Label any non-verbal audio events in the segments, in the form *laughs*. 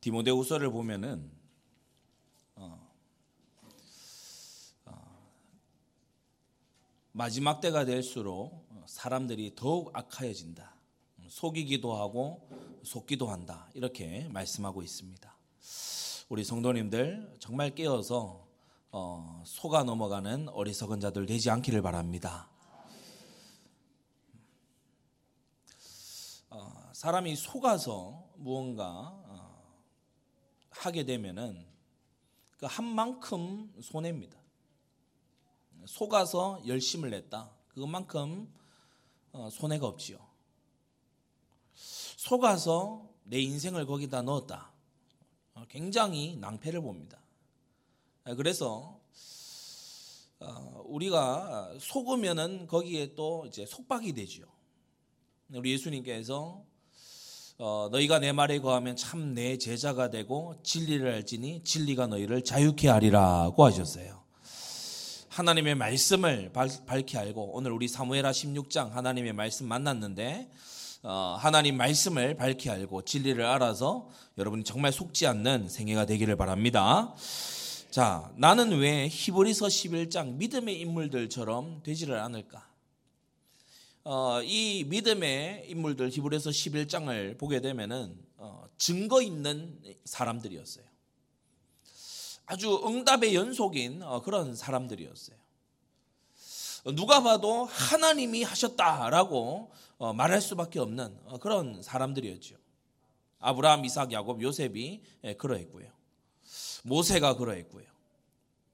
디모데후서를 보면은 어, 어, 마지막 때가 될수록 사람들이 더욱 악하여진다. 속이기도 하고 속기도 한다. 이렇게 말씀하고 있습니다. 우리 성도님들 정말 깨어서 어, 속아 넘어가는 어리석은 자들 되지 않기를 바랍니다. 어, 사람이 속아서 무언가 어, 하게 되면은 그 한 만큼 손해입니다. 속아서 열심을 냈다. 그것만큼 어, 손해가 없지요. 속아서 내 인생을 거기다 넣었다. 어, 굉장히 낭패를 봅니다. 아, 그래서 어, 우리가 속으면은 거기에 또 이제 속박이 되지요. 우리 예수님께서 너희가 내 말에 거하면 참 내 제자가 되고 진리를 알지니 진리가 너희를 자유케 하리라고 하셨어요. 하나님의 말씀을 밝히 알고 오늘 우리 사무엘하 16장 하나님의 말씀 만났는데 어, 하나님 말씀을 밝히 알고 진리를 알아서 여러분이 정말 속지 않는 생애가 되기를 바랍니다. 자, 나는 왜 히브리서 11장 믿음의 인물들처럼 되지를 않을까? 어, 이 믿음의 인물들 히브리서 11장을 보게 되면은 어, 증거 있는 사람들이었어요. 아주 응답의 연속인 어, 그런 사람들이었어요. 누가 봐도 하나님이 하셨다라고 어, 말할 수밖에 없는 어, 그런 사람들이었죠. 아브라함, 이삭, 야곱, 요셉이 예, 그러했고요. 모세가 그러했고요.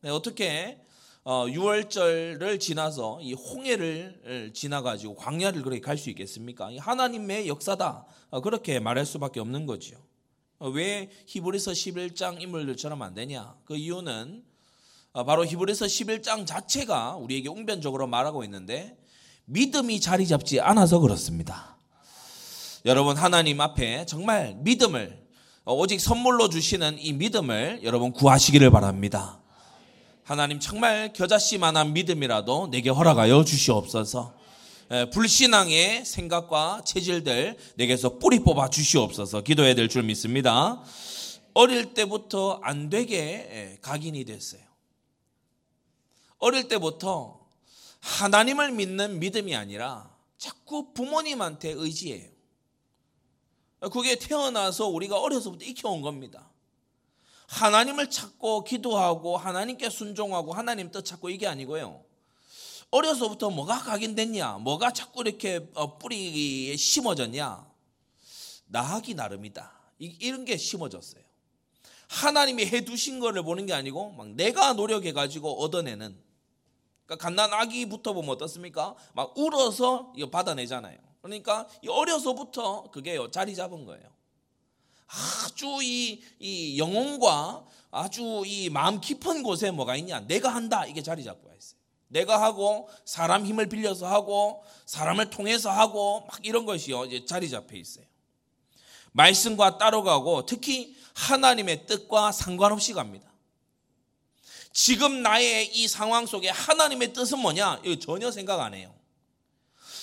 네, 어떻게 6월절을 지나서 이 홍해를 지나가지고 광야를 그렇게 갈 수 있겠습니까? 하나님의 역사다. 그렇게 말할 수밖에 없는 거죠. 어, 왜 히브리서 11장 인물들처럼 안 되냐? 그 이유는 어, 바로 히브리서 11장 자체가 우리에게 웅변적으로 말하고 있는데 믿음이 자리 잡지 않아서 그렇습니다. 여러분 하나님 앞에 정말 믿음을 어, 오직 선물로 주시는 이 믿음을 여러분 구하시기를 바랍니다. 하나님 정말 겨자씨만한 믿음이라도 내게 허락하여 주시옵소서. 불신앙의 생각과 체질들 내게서 뿌리 뽑아 주시옵소서 기도해야 될 줄 믿습니다. 어릴 때부터 안 되게 각인이 됐어요. 어릴 때부터 하나님을 믿는 믿음이 아니라 자꾸 부모님한테 의지해요. 그게 태어나서 우리가 어려서부터 익혀온 겁니다. 하나님을 찾고 기도하고 하나님께 순종하고 하나님 뜻 찾고 이게 아니고요. 어려서부터 뭐가 각인됐냐? 뭐가 자꾸 이렇게 어, 뿌리에 심어졌냐? 나하기 나름이다. 이런 게 심어졌어요. 하나님이 해 두신 거를 보는 게 아니고 막 내가 노력해 가지고 얻어내는. 그러니까 갓난 아기부터 보면 어떻습니까? 막 울어서 이거 받아내잖아요. 그러니까 어려서부터 그게 자리 잡은 거예요. 아주 이, 이 영혼과 아주 이 마음 깊은 곳에 뭐가 있냐? 내가 한다. 이게 자리 잡고 있어요. 내가 하고 사람 힘을 빌려서 하고 사람을 통해서 하고 막 이런 것이요 이제 자리 잡혀 있어요. 말씀과 따로 가고 특히 하나님의 뜻과 상관없이 갑니다. 지금 나의 이 상황 속에 하나님의 뜻은 뭐냐? 전혀 생각 안 해요.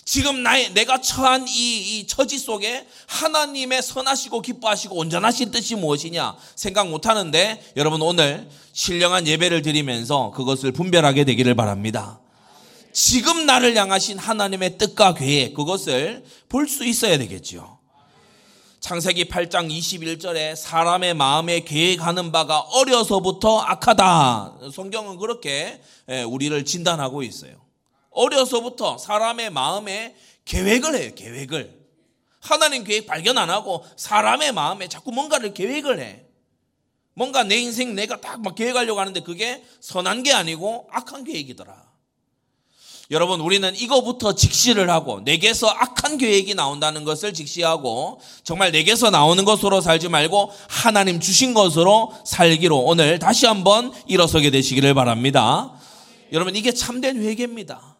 지금 나의 내가 처한 이, 이 처지 속에 하나님의 선하시고 기뻐하시고 온전하신 뜻이 무엇이냐 생각 못 하는데 여러분 오늘 신령한 예배를 드리면서 그것을 분별하게 되기를 바랍니다. 지금 나를 향하신 하나님의 뜻과 계획 그것을 볼 수 있어야 되겠죠. 창세기 8장 21절에 사람의 마음에 계획하는 바가 어려서부터 악하다. 성경은 그렇게 예, 우리를 진단하고 있어요. 어려서부터 사람의 마음에 계획을 해요, 계획을. 하나님 계획 발견 안 하고 사람의 마음에 자꾸 뭔가를 계획을 해. 뭔가 내 인생 내가 딱 막 계획하려고 하는데 그게 선한 게 아니고 악한 계획이더라. 여러분, 우리는 이거부터 직시를 하고, 내게서 악한 계획이 나온다는 것을 직시하고, 정말 내게서 나오는 것으로 살지 말고, 하나님 주신 것으로 살기로 오늘 다시 한번 일어서게 되시기를 바랍니다. 여러분, 이게 참된 회개입니다.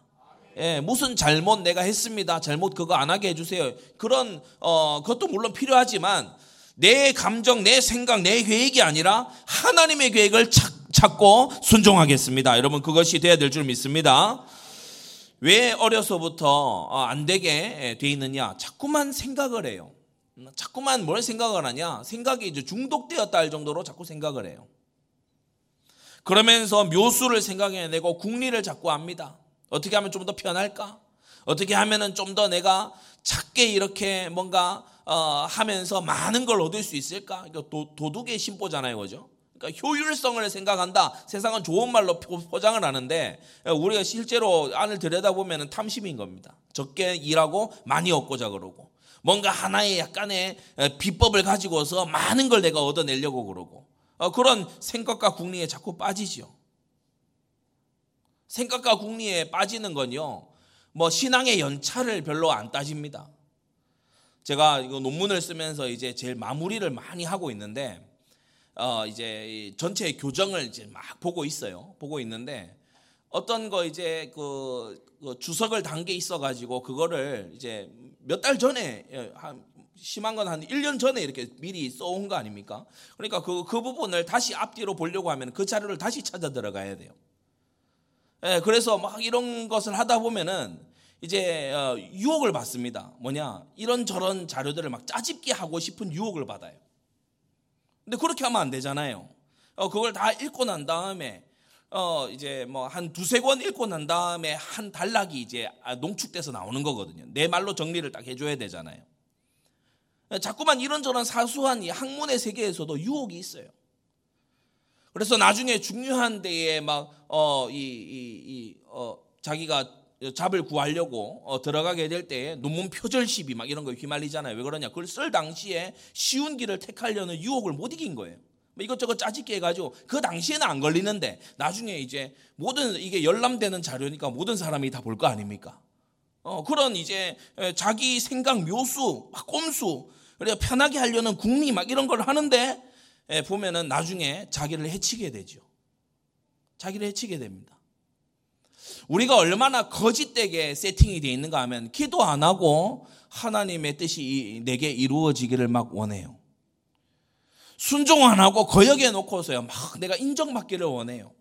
예, 무슨 잘못 내가 했습니다. 잘못 그거 안 하게 해주세요. 그런 어 그것도 물론 필요하지만 내 감정, 내 생각, 내 계획이 아니라 하나님의 계획을 찾, 찾고 순종하겠습니다. 여러분 그것이 돼야 될 줄 믿습니다. 왜 어려서부터 어, 안 되게 돼 있느냐? 자꾸만 생각을 해요. 음, 자꾸만 뭘 생각을 하냐? 생각이 이제 중독되었다 할 정도로 자꾸 생각을 해요. 그러면서 묘수를 생각해내고 국리를 자꾸 합니다. 어떻게 하면 좀 더 편할까? 어떻게 하면은 좀 더 내가 작게 이렇게 뭔가 어, 하면서 많은 걸 얻을 수 있을까? 이거 도, 도둑의 심보잖아요, 그죠? 그러니까 효율성을 생각한다. 세상은 좋은 말로 포장을 하는데 우리가 실제로 안을 들여다보면 탐심인 겁니다. 적게 일하고 많이 얻고자 그러고 뭔가 하나의 약간의 비법을 가지고서 많은 걸 내가 얻어내려고 그러고 어, 그런 생각과 궁리에 자꾸 빠지지요. 생각과 궁리에 빠지는 건요. 뭐 신앙의 연차를 별로 안 따집니다. 제가 이거 논문을 쓰면서 이제 제일 마무리를 많이 하고 있는데 어 이제 전체 교정을 이제 막 보고 있어요. 보고 있는데 어떤 거 이제 그, 그 주석을 단 게 있어 가지고 그거를 이제 몇 달 전에 예, 한 심한 건 한 1년 전에 이렇게 미리 써온 거 아닙니까? 그러니까 그, 그 부분을 다시 앞뒤로 보려고 하면 그 자료를 다시 찾아 들어가야 돼요. 예, 그래서 막 이런 것을 하다 보면은 이제 어, 유혹을 받습니다. 뭐냐? 이런 저런 자료들을 막 짜집기 하고 싶은 유혹을 받아요. 근데 그렇게 하면 안 되잖아요. 어, 그걸 다 읽고 난 다음에 어 이제 뭐 한 두세 권 읽고 난 다음에 한 단락이 이제 아, 농축돼서 나오는 거거든요. 내 말로 정리를 딱 해줘야 되잖아요. 자꾸만 이런저런 사소한 이 학문의 세계에서도 유혹이 있어요. 그래서 나중에 중요한 데에 막 어 이 이, 이, 어, 자기가 잡을 구하려고 어, 들어가게 될 때 논문 표절 시비 막 이런 거 휘말리잖아요. 왜 그러냐? 그걸 쓸 당시에 쉬운 길을 택하려는 유혹을 못 이긴 거예요. 뭐 이것저것 짜집게 해가지고 그 당시에는 안 걸리는데 나중에 이제 모든 이게 열람되는 자료니까 모든 사람이 다 볼 거 아닙니까? 어, 그런 이제 자기 생각 묘수, 막 꼼수, 그래 편하게 하려는 궁리 막 이런 걸 하는데 보면은 나중에 자기를 해치게 되죠. 자기를 해치게 됩니다. 우리가 얼마나 거짓되게 세팅이 되어 있는가 하면 기도 안 하고 하나님의 뜻이 내게 이루어지기를 막 원해요. 순종 안 하고 거역해 놓고서요. 막 내가 인정받기를 원해요.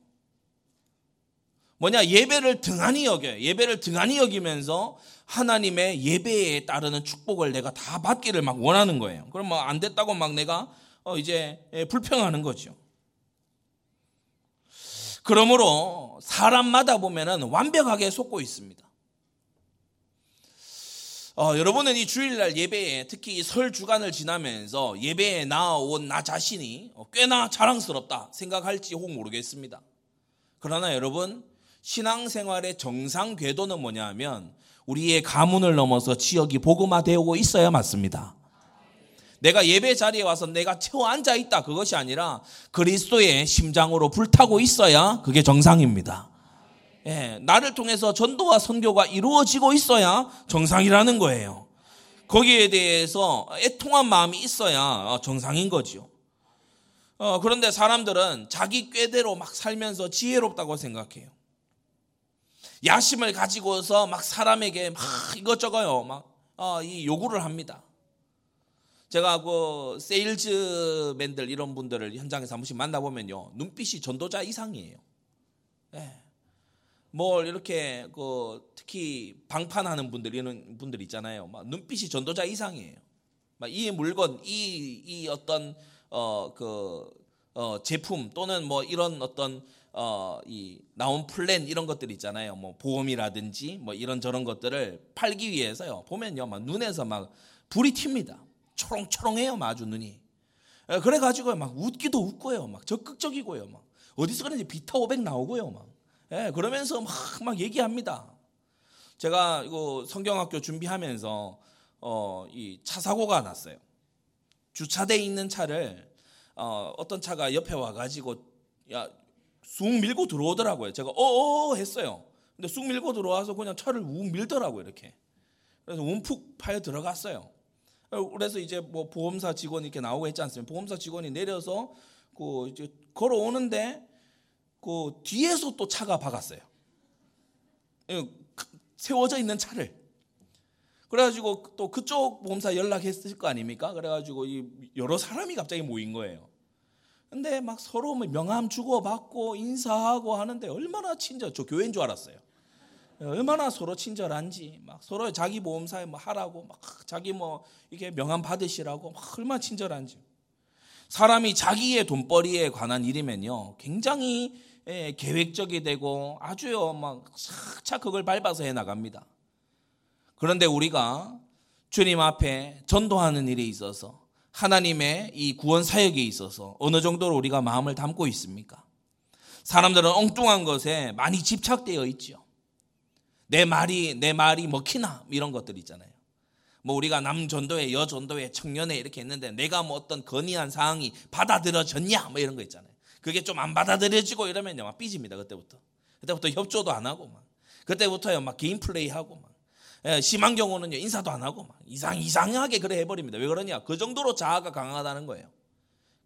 뭐냐 예배를 등한히 여겨요. 예배를 등한히 여기면서 하나님의 예배에 따르는 축복을 내가 다 받기를 막 원하는 거예요. 그럼 뭐 안 됐다고 막 내가 어 이제 불평하는 거죠. 그러므로 사람마다 보면은 완벽하게 속고 있습니다. 어, 여러분은 이 주일날 예배에 특히 설 주간을 지나면서 예배에 나온 나 자신이 꽤나 자랑스럽다 생각할지 혹 모르겠습니다. 그러나 여러분 신앙생활의 정상 궤도는 뭐냐 하면 우리의 가문을 넘어서 지역이 복음화되고 있어야 맞습니다. 내가 예배 자리에 와서 내가 채워 앉아 있다 그것이 아니라 그리스도의 심장으로 불타고 있어야 그게 정상입니다. 예, 나를 통해서 전도와 선교가 이루어지고 있어야 정상이라는 거예요. 거기에 대해서 애통한 마음이 있어야 정상인 거죠. 어, 그런데 사람들은 자기 꾀대로 막 살면서 지혜롭다고 생각해요. 야심을 가지고서 막 사람에게 막 이것저것요, 막, 어, 이 요구를 합니다. 제가 그 세일즈맨들 이런 분들을 현장에서 한 번씩 만나보면요. 눈빛이 전도자 이상이에요. 네. 뭘 이렇게 그 특히 방판하는 분들 이런 분들 있잖아요. 막 눈빛이 전도자 이상이에요. 막 이 물건 이 이 어떤 어 그 어, 제품 또는 뭐 이런 어떤 어, 이 나온 플랜 이런 것들 있잖아요. 뭐 보험이라든지 뭐 이런 저런 것들을 팔기 위해서요. 보면요, 막 눈에서 막 불이 튑니다. 초롱초롱해요, 아주 눈이. 그래가지고 막 웃기도 웃고요, 막 적극적이고요, 막 어디서 그런지 비타 500 나오고요, 막. 예, 그러면서 막, 막 얘기합니다. 제가 이거 성경학교 준비하면서 어, 이 차 사고가 났어요. 주차돼 있는 차를 어, 어떤 차가 옆에 와가지고 야, 쑥 밀고 들어오더라고요. 제가 어어 했어요. 근데 쑥 밀고 들어와서 그냥 차를 욱 밀더라고요, 이렇게. 그래서 움푹 파여 들어갔어요. 그래서 이제 뭐 보험사 직원이 이렇게 나오고 했지 않습니까? 보험사 직원이 내려서 그 이제 걸어오는데 그 뒤에서 또 차가 박았어요. 예, 그 세워져 있는 차를. 그래가지고 또 그쪽 보험사 연락했을 거 아닙니까? 그래가지고 여러 사람이 갑자기 모인 거예요. 근데 막 서로 뭐 명함 주고받고 인사하고 하는데 얼마나 친절, 저 교회인 줄 알았어요. 얼마나 서로 친절한지 막 서로 자기 보험사에 뭐 하라고 막 자기 뭐 이게 명함 받으시라고 막 얼마나 친절한지 사람이 자기의 돈벌이에 관한 일이면요 굉장히 예, 계획적이 되고 아주요 막 착착 그걸 밟아서 해 나갑니다. 그런데 우리가 주님 앞에 전도하는 일에 있어서 하나님의 이 구원 사역에 있어서 어느 정도로 우리가 마음을 담고 있습니까? 사람들은 엉뚱한 것에 많이 집착되어 있죠. 내 말이 내 말이 먹히나 이런 것들 있잖아요. 뭐 우리가 남전도회, 여전도회, 청년회 이렇게 했는데 내가 뭐 어떤 건의한 사항이 받아들여졌냐 뭐 이런 거 있잖아요. 그게 좀 안 받아들여지고 이러면요 막 삐집니다 그때부터. 그때부터 협조도 안 하고 막 그때부터요 막 개인 플레이 하고 막 예, 심한 경우는요 인사도 안 하고 막 이상 이상하게 그래 해버립니다. 왜 그러냐? 그 정도로 자아가 강하다는 거예요.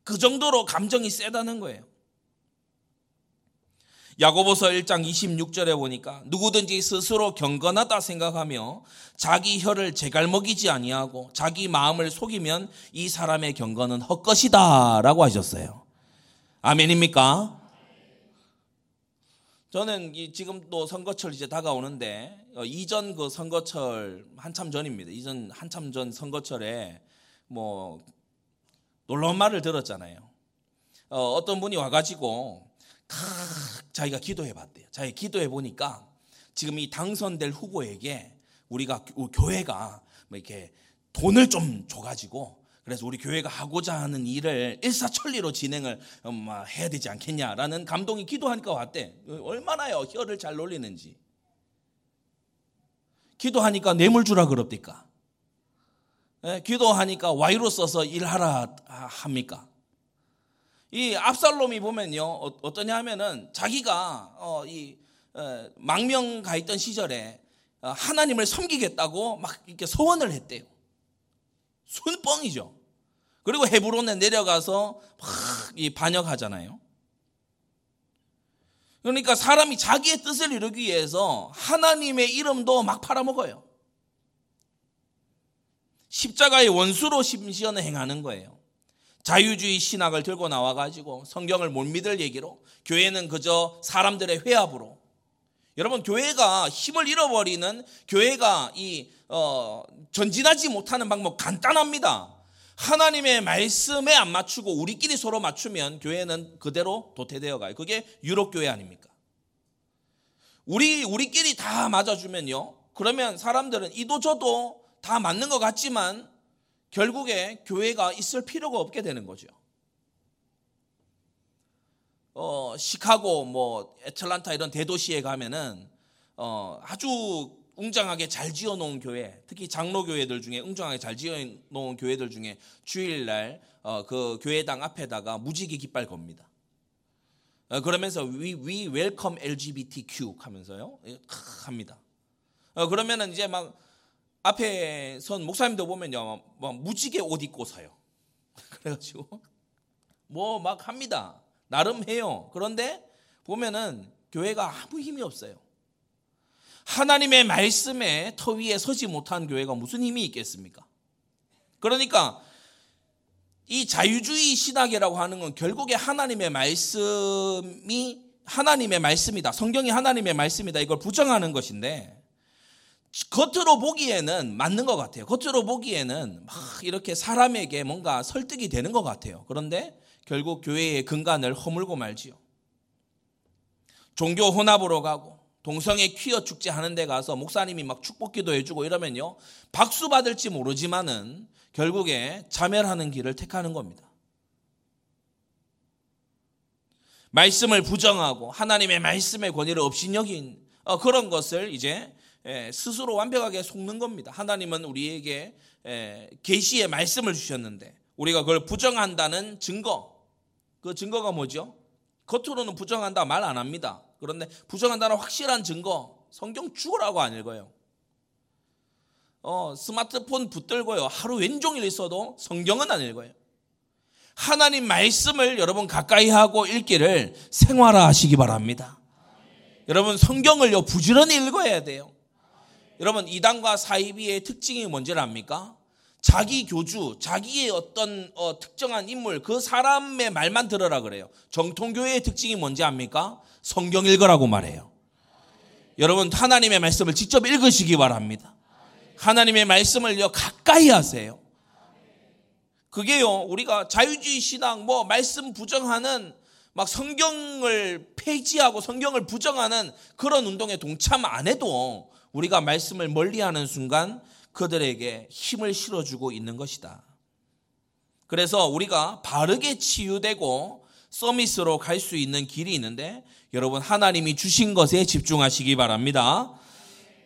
그 정도로 감정이 세다는 거예요. 야고보서 1장 26절에 보니까 누구든지 스스로 경건하다 생각하며 자기 혀를 제갈먹이지 아니하고 자기 마음을 속이면 이 사람의 경건은 헛것이다라고 하셨어요. 아멘입니까? 저는 지금 또 선거철 이제 다가오는데 어, 이전 그 선거철 한참 전입니다. 이전 한참 전 선거철에 뭐 놀라운 말을 들었잖아요. 어, 떤 분이 와가지고 자기가 기도해 봤대요. 자기 기도해 보니까 지금 이 당선될 후보에게 우리가 교회가 뭐 이렇게 돈을 좀 줘가지고 그래서 우리 교회가 하고자 하는 일을 일사천리로 진행을 음, 해야 되지 않겠냐라는 감동이 기도하니까 왔대. 얼마나요 혀를 잘 놀리는지. 기도하니까 뇌물 주라 그럽니까? 예, 기도하니까 와이로 써서 일하라 합니까? 이 압살롬이 보면요 어, 떠냐 하면은 자기가 어, 이 어, 망명 가 있던 시절에 어, 하나님을 섬기겠다고 막 이렇게 소원을 했대요. 순뻥이죠. 그리고 헤브론에 내려가서 막이 반역하잖아요. 그러니까 사람이 자기의 뜻을 이루기 위해서 하나님의 이름도 막 팔아먹어요. 십자가의 원수로 심지어 행하는 거예요. 자유주의 신학을 들고 나와가지고 성경을 못 믿을 얘기로 교회는 그저 사람들의 회합으로 여러분 교회가 힘을 잃어버리는 교회가 이 어, 전진하지 못하는 방법 간단합니다. 하나님의 말씀에 안 맞추고 우리끼리 서로 맞추면 교회는 그대로 도태되어 가요. 그게 유럽 교회 아닙니까? 우리 우리끼리 다 맞아주면요. 그러면 사람들은 이도 저도 다 맞는 것 같지만 결국에 교회가 있을 필요가 없게 되는 거죠. 어, 시카고, 뭐, 애틀란타 이런 대도시에 가면은, 어, 아주 웅장하게 잘 지어 놓은 교회, 특히 장로 교회들 중에 웅장하게 잘 지어 놓은 교회들 중에 주일날, 어, 그 교회당 앞에다가 무지개 깃발 겁니다. 어, 그러면서 we, we welcome LGBTQ 하면서요, 예, 합니다. 어, 그러면은 이제 막 앞에 선 목사님도 보면요, 뭐 무지개 옷 입고 서요. *laughs* 그래가지고 뭐 막 합니다. 나름 해요. 그런데 보면은 교회가 아무 힘이 없어요. 하나님의 말씀에 터 위에 서지 못한 교회가 무슨 힘이 있겠습니까? 그러니까 이 자유주의 신학이라고 하는 건 결국에 하나님의 말씀이 하나님의 말씀이다. 성경이 하나님의 말씀이다. 이걸 부정하는 것인데 겉으로 보기에는 맞는 것 같아요. 겉으로 보기에는 막 이렇게 사람에게 뭔가 설득이 되는 것 같아요. 그런데 결국 교회의 근간을 허물고 말지요. 종교 혼합으로 가고 동성애 퀴어 축제 하는 데 가서 목사님이 막 축복기도 해주고 이러면요. 박수 받을지 모르지만은 결국에 자멸하는 길을 택하는 겁니다. 말씀을 부정하고 하나님의 말씀의 권위를 없인 여긴 어, 그런 것을 이제 예, 스스로 완벽하게 속는 겁니다. 하나님은 우리에게 예, 계시의 말씀을 주셨는데 우리가 그걸 부정한다는 증거. 그 증거가 뭐죠? 겉으로는 부정한다 말 안 합니다. 그런데 부정한다는 확실한 증거. 성경 죽으라고 안 읽어요. 어, 스마트폰 붙들고요. 하루 왼종일 있어도 성경은 안 읽어요. 하나님 말씀을 여러분 가까이 하고 읽기를 생활화 하시기 바랍니다. 여러분 성경을요 부지런히 읽어야 돼요. 여러분 이단과 사이비의 특징이 뭔지를 압니까? 자기 교주, 자기의 어떤 어, 특정한 인물, 그 사람의 말만 들으라 그래요. 정통교회의 특징이 뭔지 압니까? 성경 읽으라고 말해요. 여러분 하나님의 말씀을 직접 읽으시기 바랍니다. 하나님의 말씀을 가까이 하세요. 그게요, 우리가 자유주의 신앙, 뭐, 말씀 부정하는 막 성경을 폐지하고 성경을 부정하는 그런 운동에 동참 안 해도 우리가 말씀을 멀리 하는 순간 그들에게 힘을 실어주고 있는 것이다. 그래서 우리가 바르게 치유되고 서밋으로 갈 수 있는 길이 있는데 여러분 하나님이 주신 것에 집중하시기 바랍니다.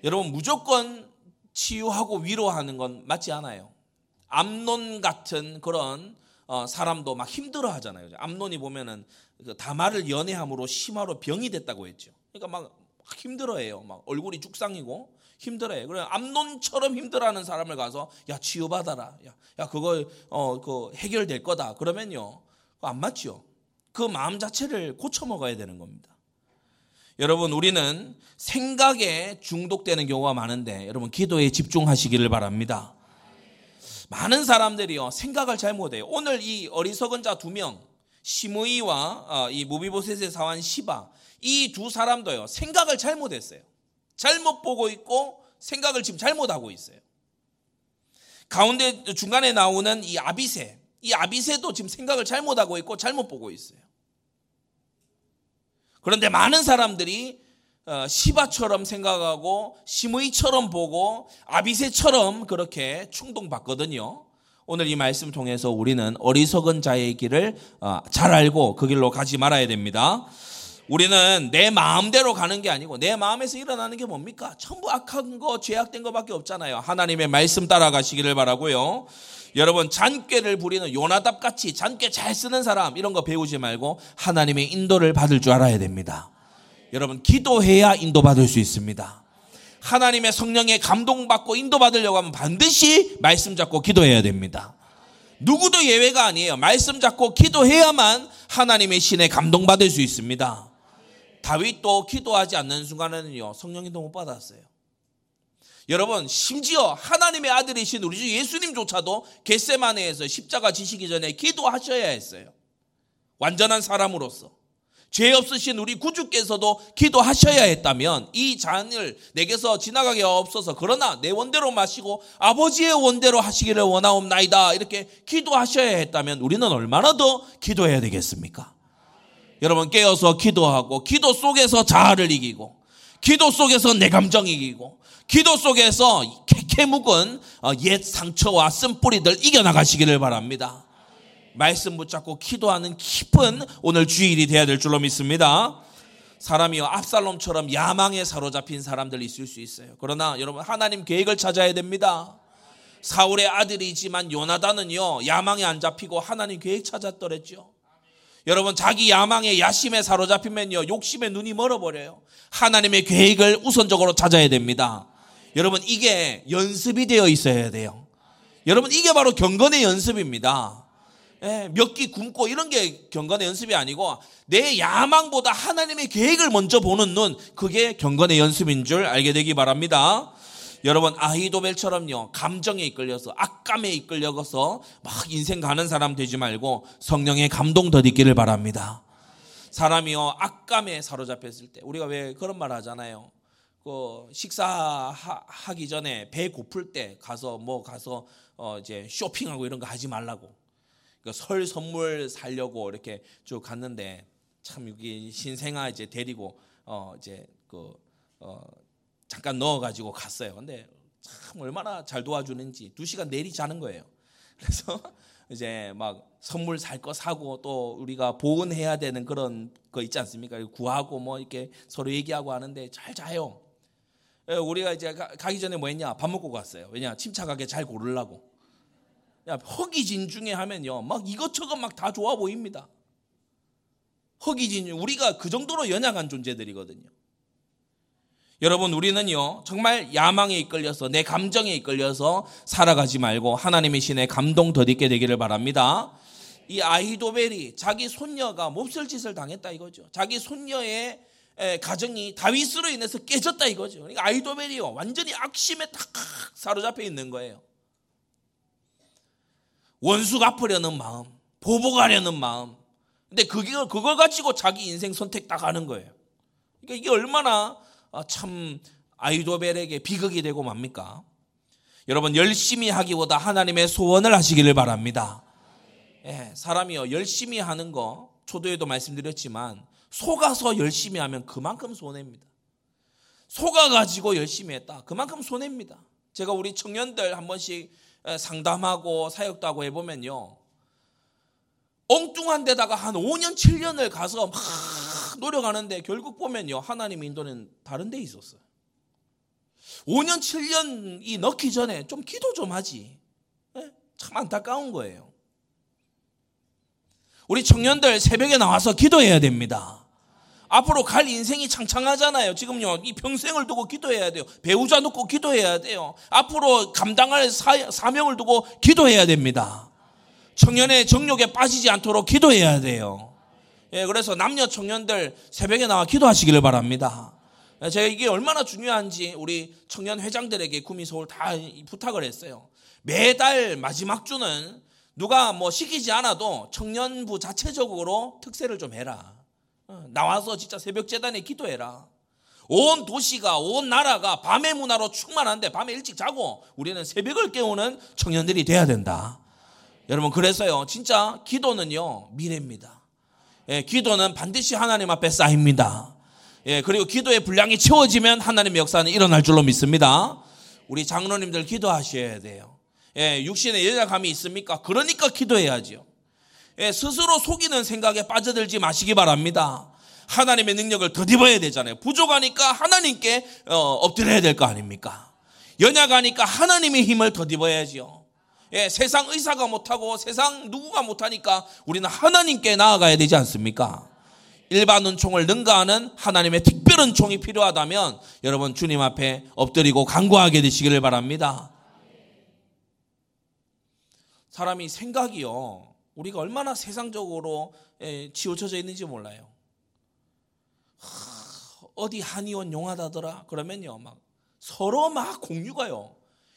여러분 무조건 치유하고 위로하는 건 맞지 않아요. 암론 같은 그런 어, 사람도 막 힘들어 하잖아요. 암론이 보면은 그 다말을 연애함으로 심화로 병이 됐다고 했죠. 그러니까 막 힘들어해요. 막 얼굴이 죽상이고 힘들어해. 그래 암론처럼 힘들어하는 사람을 가서 야 치유받아라. 야, 야 그거 어그 해결될 거다. 그러면요 안 맞죠. 그 마음 자체를 고쳐 먹어야 되는 겁니다. 여러분 우리는 생각에 중독되는 경우가 많은데 여러분 기도에 집중하시기를 바랍니다. 많은 사람들이요 생각을 잘못해요. 오늘 이 어리석은 자 두 명, 시므이와 어, 이 무비보셋의 사환 시바 이 두 사람도요 생각을 잘못했어요. 잘못 보고 있고 생각을 지금 잘못하고 있어요. 가운데 중간에 나오는 이 아비세, 이 아비세도 지금 생각을 잘못하고 있고 잘못 보고 있어요. 그런데 많은 사람들이 어, 시바처럼 생각하고 시므이처럼 보고 아비세처럼 그렇게 충동받거든요. 오늘 이 말씀 통해서 우리는 어리석은 자의 길을 어, 잘 알고 그 길로 가지 말아야 됩니다. 우리는 내 마음대로 가는 게 아니고 내 마음에서 일어나는 게 뭡니까? 전부 악한 거, 죄악된 거밖에 없잖아요. 하나님의 말씀 따라가시기를 바라고요. 여러분 잔꾀를 부리는 요나답 같이 잔꾀 잘 쓰는 사람 이런 거 배우지 말고 하나님의 인도를 받을 줄 알아야 됩니다. 여러분 기도해야 인도받을 수 있습니다. 하나님의 성령에 감동받고 인도받으려고 하면 반드시 말씀 잡고 기도해야 됩니다. 누구도 예외가 아니에요. 말씀 잡고 기도해야만 하나님의 신에 감동받을 수 있습니다. 다윗도 기도하지 않는 순간에는요, 성령님도 못 받았어요. 여러분, 심지어 하나님의 아들이신 우리 주 예수님조차도 겟세마네에서 십자가 지시기 전에 기도하셔야 했어요. 완전한 사람으로서. 죄 없으신 우리 구주께서도 기도하셔야 했다면 이 잔을 내게서 지나가게 없어서 그러나 내 원대로 마시고 아버지의 원대로 하시기를 원하옵나이다 이렇게 기도하셔야 했다면 우리는 얼마나 더 기도해야 되겠습니까? 여러분 깨어서 기도하고 기도 속에서 자아를 이기고 기도 속에서 내 감정 이기고 기도 속에서 캐캐 묵은 어, 옛 상처와 쓴뿌리들 이겨나가시기를 바랍니다. 말씀 붙잡고 기도하는 깊은 오늘 주일이 되어야 될 줄로 믿습니다. 사람이요 압살롬처럼 야망에 사로잡힌 사람들 있을 수 있어요. 그러나 여러분 하나님 계획을 찾아야 됩니다. 사울의 아들이지만 요나단은요 야망에 안 잡히고 하나님 계획 찾았더랬죠. 여러분 자기 야망에 야심에 사로잡히면요 욕심에 눈이 멀어버려요. 하나님의 계획을 우선적으로 찾아야 됩니다. 여러분 이게 연습이 되어 있어야 돼요. 여러분 이게 바로 경건의 연습입니다. 예, 몇끼 굶고 이런 게 경건의 연습이 아니고 내 야망보다 하나님의 계획을 먼저 보는 눈 그게 경건의 연습인 줄 알게 되기 바랍니다. 여러분 아히도벨처럼요 감정에 이끌려서 악감에 이끌려서 막 인생 가는 사람 되지 말고 성령의 감동 덧있기를 바랍니다. 사람이요 악감에 사로잡혔을 때 우리가 왜 그런 말 하잖아요. 그 식사하기 전에 배 고플 때 가서 뭐 가서 어 이제 쇼핑하고 이런 거 하지 말라고. 그러니까 설 선물 살려고 이렇게 쭉 갔는데 참 여기 신생아 이제 데리고 어 이제 그 어 잠깐 넣어가지고 갔어요. 근데 참 얼마나 잘 도와주는지 두 시간 내리 자는 거예요. *laughs* 그래서 이제 막 선물 살 거 사고 또 우리가 보온해야 되는 그런 거 있지 않습니까? 구하고 뭐 이렇게 서로 얘기하고 하는데 잘 자요. 예, 우리가 이제 가기 전에 뭐 했냐? 밥 먹고 갔어요. 왜냐? 침착하게 잘 고르려고. 허기진 중에 하면요. 막 이것저것 막 다 좋아 보입니다. 허기진중. 우리가 그 정도로 연약한 존재들이거든요. 여러분, 우리는요, 정말 야망에 이끌려서, 내 감정에 이끌려서 살아가지 말고 하나님의 신에 감동 덧있게 되기를 바랍니다. 이 아히도벨이 자기 손녀가 몹쓸 짓을 당했다 이거죠. 자기 손녀의 가정이 다윗으로 인해서 깨졌다 이거죠. 그러니까 아히도벨이요, 완전히 악심에 탁 사로잡혀 있는 거예요. 원수 갚으려는 마음, 보복하려는 마음. 근데 그걸, 그걸 가지고 자기 인생 선택 딱 하는 거예요. 그러니까 이게 얼마나 어, 참 아이도벨에게 비극이 되고 맙니까? 여러분 열심히 하기보다 하나님의 소원을 하시기를 바랍니다. 예, 사람이요 열심히 하는 거 초도에도 말씀드렸지만 속아서 열심히 하면 그만큼 손해입니다. 속아 가지고 열심히 했다. 그만큼 손해입니다. 제가 우리 청년들 한 번씩 상담하고 사역도 하고 해보면요. 엉뚱한 데다가 한 5년, 7년을 가서 막 노력하는데 결국 보면요. 하나님 인도는 다른 데 있었어요. 5년, 7년이 넣기 전에 좀 기도 좀 하지. 네? 참 안타까운 거예요. 우리 청년들 새벽에 나와서 기도해야 됩니다. 앞으로 갈 인생이 창창하잖아요. 지금요, 이 평생을 두고 기도해야 돼요. 배우자 놓고 기도해야 돼요. 앞으로 감당할 사, 명을 두고 기도해야 됩니다. 청년의 정욕에 빠지지 않도록 기도해야 돼요. 예, 그래서 남녀 청년들 새벽에 나와 기도하시기를 바랍니다. 예, 제가 이게 얼마나 중요한지 우리 청년 회장들에게 구미 서울 다 부탁을 했어요. 매달 마지막 주는 누가 뭐 시키지 않아도 청년부 자체적으로 특세를 좀 해라. 어, 나와서 진짜 새벽 재단에 기도해라. 온 도시가 온 나라가 밤의 문화로 충만한데 밤에 일찍 자고 우리는 새벽을 깨우는 청년들이 돼야 된다. 여러분 그래서요 진짜 기도는요 미래입니다. 예, 기도는 반드시 하나님 앞에 쌓입니다. 예, 그리고 기도의 분량이 채워지면 하나님의 역사는 일어날 줄로 믿습니다. 우리 장로님들 기도하셔야 돼요. 예, 육신에 여자감이 있습니까? 그러니까 기도해야지요. 예, 스스로 속이는 생각에 빠져들지 마시기 바랍니다. 하나님의 능력을 더입어야 되잖아요. 부족하니까 하나님께 어, 엎드려야 될 거 아닙니까? 연약하니까 하나님의 힘을 더입어야지요. 예, 세상 의사가 못하고 세상 누구가 못하니까 우리는 하나님께 나아가야 되지 않습니까? 일반 은총을 능가하는 하나님의 특별한 총이 필요하다면 여러분 주님 앞에 엎드리고 간구하게 되시기를 바랍니다. 사람이 생각이요. 우리가 얼마나 세상적으로 예, 치우쳐져 있는지 몰라요. 어디 한의원 용하다더라. 그러면요. 막 서로 막 공유가요.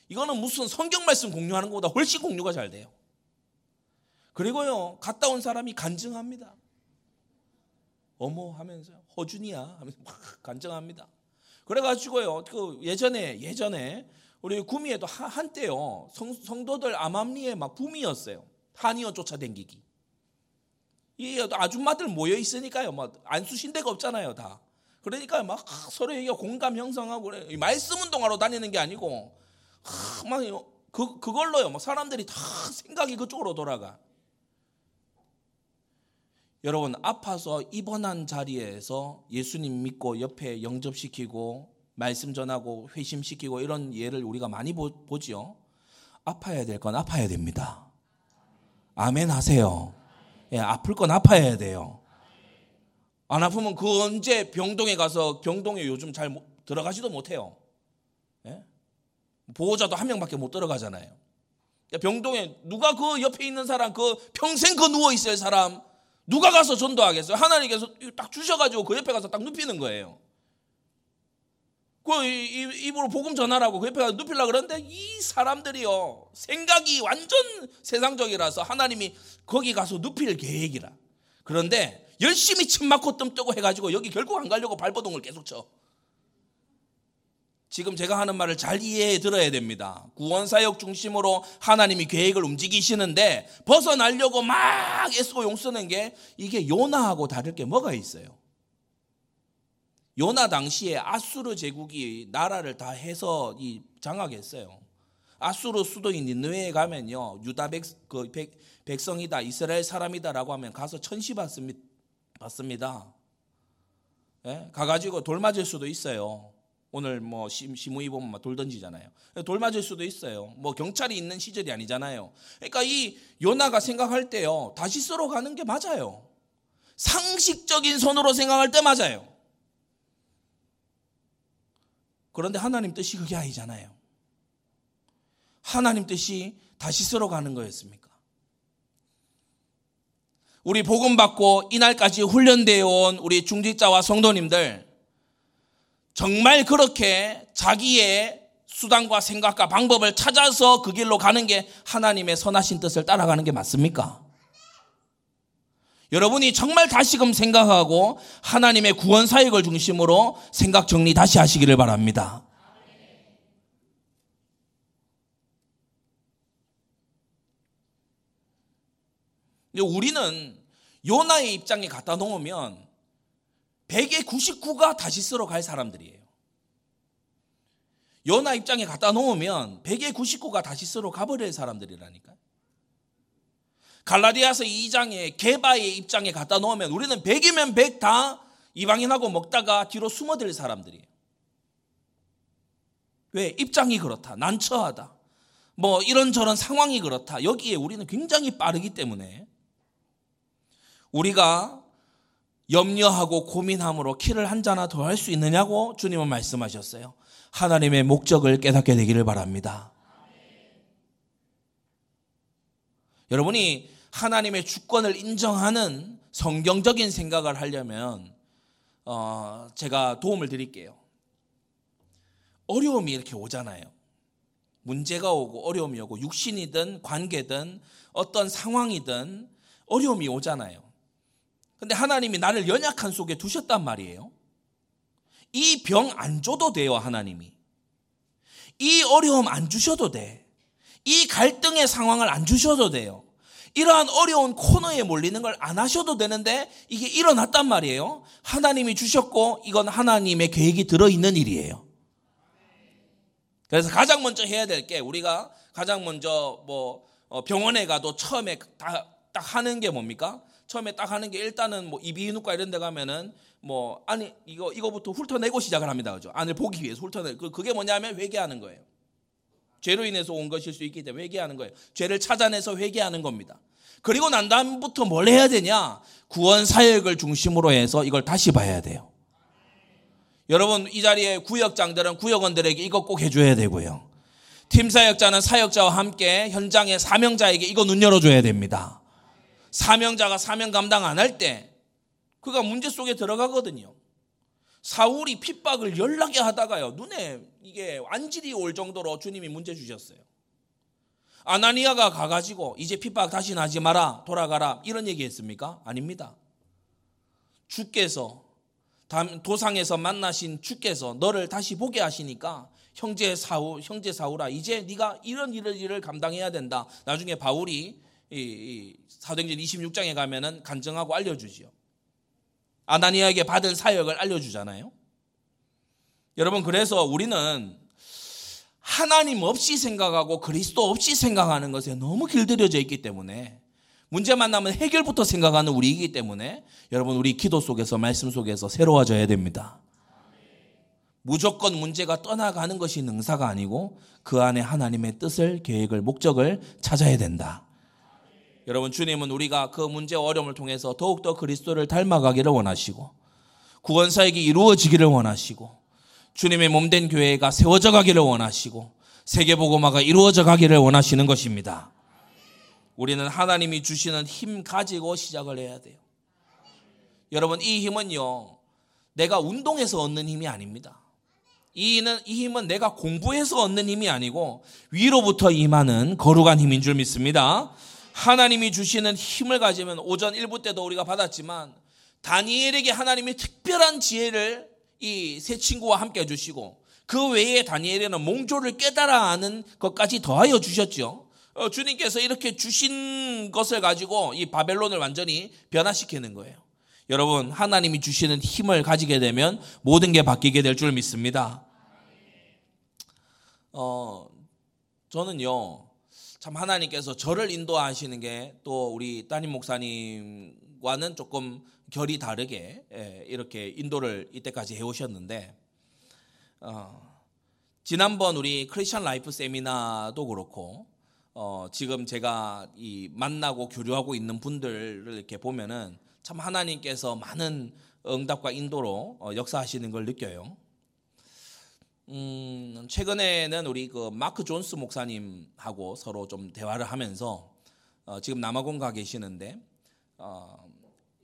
이거는 무슨 성경 말씀 공유하는 것보다 훨씬 공유가 잘 돼요. 그리고요. 갔다 온 사람이 간증합니다. 어머 하면서 허준이야 하면서 막 간증합니다. 그래가지고요. 그 예전에 예전에 우리 구미에도 한때요 성, 성도들 암암리에 막 붐이었어요. 한의원 쫓아댕기기. 이 아줌마들 모여 있으니까요. 막 안 수신 데가 없잖아요, 다. 그러니까 막 서로 얘기 공감 형성하고 그래. 말씀 운동하러 다니는 게 아니고 막 그, 그걸로요. 막 사람들이 다 생각이 그쪽으로 돌아가. 여러분 아파서 입원한 자리에서 예수님 믿고 옆에 영접시키고 말씀 전하고 회심시키고 이런 예를 우리가 많이 보, 보지요. 아파야 될 건 아파야 됩니다. 아멘 하세요. 예, 아플 건 아파야 돼요. 안 아프면 그 언제 병동에 가서 병동에 요즘 잘 들어가지도 못해요. 예? 보호자도 한 명밖에 못 들어가잖아요. 병동에 누가 그 옆에 있는 사람, 그 평생 그 누워 있을 사람 누가 가서 전도하겠어요? 하나님께서 딱 주셔가지고 그 옆에 가서 딱 눕히는 거예요. 그 입으로 복음 전하라고 그 옆에 가서 눕히려 그러는데 이 사람들이요 생각이 완전 세상적이라서 하나님이 거기 가서 눕힐 계획이라. 그런데 열심히 침 맞고 뜸 뜨고 해가지고 여기 결국 안 가려고 발버둥을 계속 쳐. 지금 제가 하는 말을 잘 이해해 들어야 됩니다. 구원사역 중심으로 하나님이 계획을 움직이시는데 벗어나려고 막 애쓰고 용쓰는 게 이게 요나하고 다를 게 뭐가 있어요? 요나 당시에 아수르 제국이 나라를 다 해서 이 장악했어요. 아수르 수도인 니느웨에 가면요. 유다 백, 그 백, 백성이다. 이스라엘 사람이다라고 하면 가서 천시 받습니다. 받습니다. 예? 가가지고 돌 맞을 수도 있어요. 오늘 뭐 시무이 보면 돌 던지잖아요. 돌 맞을 수도 있어요. 뭐 경찰이 있는 시절이 아니잖아요. 그러니까 이 요나가 생각할 때요. 다시 쓰러 가는 게 맞아요. 상식적인 손으로 생각할 때 맞아요. 그런데 하나님 뜻이 그게 아니잖아요. 하나님 뜻이 다시 쓰러 가는 거였습니까? 우리 복음 받고 이날까지 훈련되어 온 우리 중직자와 성도님들 정말 그렇게 자기의 수단과 생각과 방법을 찾아서 그 길로 가는 게 하나님의 선하신 뜻을 따라가는 게 맞습니까? 여러분이 정말 다시금 생각하고 하나님의 구원 사역을 중심으로 생각 정리 다시 하시기를 바랍니다. 우리는 요나의 입장에 갖다 놓으면 100의 99가 다시 쓰러 갈 사람들이에요. 요나 입장에 갖다 놓으면 100의 99가 다시 쓰러 가버릴 사람들이라니까. 갈라디아서 2장에 개바의 입장에 갖다 놓으면 우리는 100이면 100 다 이방인하고 먹다가 뒤로 숨어들 사람들이에요. 왜? 입장이 그렇다. 난처하다. 뭐 이런저런 상황이 그렇다. 여기에 우리는 굉장히 빠르기 때문에 우리가 염려하고 고민함으로 키를 한 잔나 더 할 수 있느냐고 주님은 말씀하셨어요. 하나님의 목적을 깨닫게 되기를 바랍니다. 여러분이 하나님의 주권을 인정하는 성경적인 생각을 하려면 어, 제가 도움을 드릴게요. 어려움이 이렇게 오잖아요. 문제가 오고 어려움이 오고 육신이든 관계든 어떤 상황이든 어려움이 오잖아요. 근데 하나님이 나를 연약한 속에 두셨단 말이에요. 이 병 안 줘도 돼요, 하나님이. 이 어려움 안 주셔도 돼. 이 갈등의 상황을 안 주셔도 돼요. 이러한 어려운 코너에 몰리는 걸 안 하셔도 되는데 이게 일어났단 말이에요. 하나님이 주셨고 이건 하나님의 계획이 들어있는 일이에요. 그래서 가장 먼저 해야 될 게 우리가 가장 먼저 뭐 어, 병원에 가도 처음에 다, 딱 하는 게 뭡니까? 처음에 딱 하는 게 일단은 뭐 이비인후과 이런 데 가면은 뭐 아니 이거 이거부터 훑어내고 시작을 합니다. 그죠? 안을 보기 위해서 훑어내. 그 그게 뭐냐면 회개하는 거예요. 죄로 인해서 온 것일 수 있기 때문에 회개하는 거예요. 죄를 찾아내서 회개하는 겁니다. 그리고 난 다음부터 뭘 해야 되냐? 구원 사역을 중심으로 해서 이걸 다시 봐야 돼요. 여러분 이 자리에 구역장들은 구역원들에게 이거 꼭 해줘야 되고요. 팀 사역자는 사역자와 함께 현장의 사명자에게 이거 눈 열어줘야 됩니다. 사명자가 사명 감당 안 할 때 그가 문제 속에 들어가거든요. 사울이 핍박을 연락에 하다가요. 눈에 이게 완질이 올 정도로 주님이 문제 주셨어요. 아나니아가 가가지고 이제 핍박 다시 나지 마라 돌아가라 이런 얘기 했습니까? 아닙니다. 주께서 도상에서 만나신 주께서 너를 다시 보게 하시니까 형제 사울 형제 사울아 이제 네가 이런 일을 일을 감당해야 된다. 나중에 바울이 이, 이 사도행전 26장에 가면은 간증하고 알려주지요. 아나니아에게 받은 사역을 알려주잖아요. 여러분 그래서 우리는 하나님 없이 생각하고 그리스도 없이 생각하는 것에 너무 길들여져 있기 때문에 문제 만 나면 해결부터 생각하는 우리이기 때문에 여러분 우리 기도 속에서 말씀 속에서 새로워져야 됩니다. 무조건 문제가 떠나가는 것이 능사가 아니고 그 안에 하나님의 뜻을 계획을 목적을 찾아야 된다. 여러분 주님은 우리가 그 문제 어려움을 통해서 더욱더 그리스도를 닮아가기를 원하시고 구원 사역이 이루어지기를 원하시고 주님의 몸된 교회가 세워져 가기를 원하시고 세계 복음화가 이루어져 가기를 원하시는 것입니다. 우리는 하나님이 주시는 힘 가지고 시작을 해야 돼요. 여러분 이 힘은요. 내가 운동해서 얻는 힘이 아닙니다. 이 힘은, 이 힘은 내가 공부해서 얻는 힘이 아니고 위로부터 임하는 거룩한 힘인 줄 믿습니다. 하나님이 주시는 힘을 가지면 오전 1부 때도 우리가 받았지만 다니엘에게 하나님이 특별한 지혜를 이 세 친구와 함께 해주시고 그 외에 다니엘에는 몽조를 깨달아 아는 것까지 더하여 주셨죠. 어, 주님께서 이렇게 주신 것을 가지고 이 바벨론을 완전히 변화시키는 거예요. 여러분 하나님이 주시는 힘을 가지게 되면 모든 게 바뀌게 될 줄 믿습니다. 어, 저는요 참 하나님께서 저를 인도하시는 게 또 우리 따님 목사님과는 조금 결이 다르게 예, 이렇게 인도를 이때까지 해오셨는데 어, 지난번 우리 Christian Life 세미나도 그렇고 어, 지금 제가 이 만나고 교류하고 있는 분들을 이렇게 보면은 참 하나님께서 많은 응답과 인도로 어, 역사하시는 걸 느껴요. 음, 최근에는 우리 그 마크 존스 목사님하고 서로 좀 대화를 하면서 어, 지금 남아공 가 계시는데 어,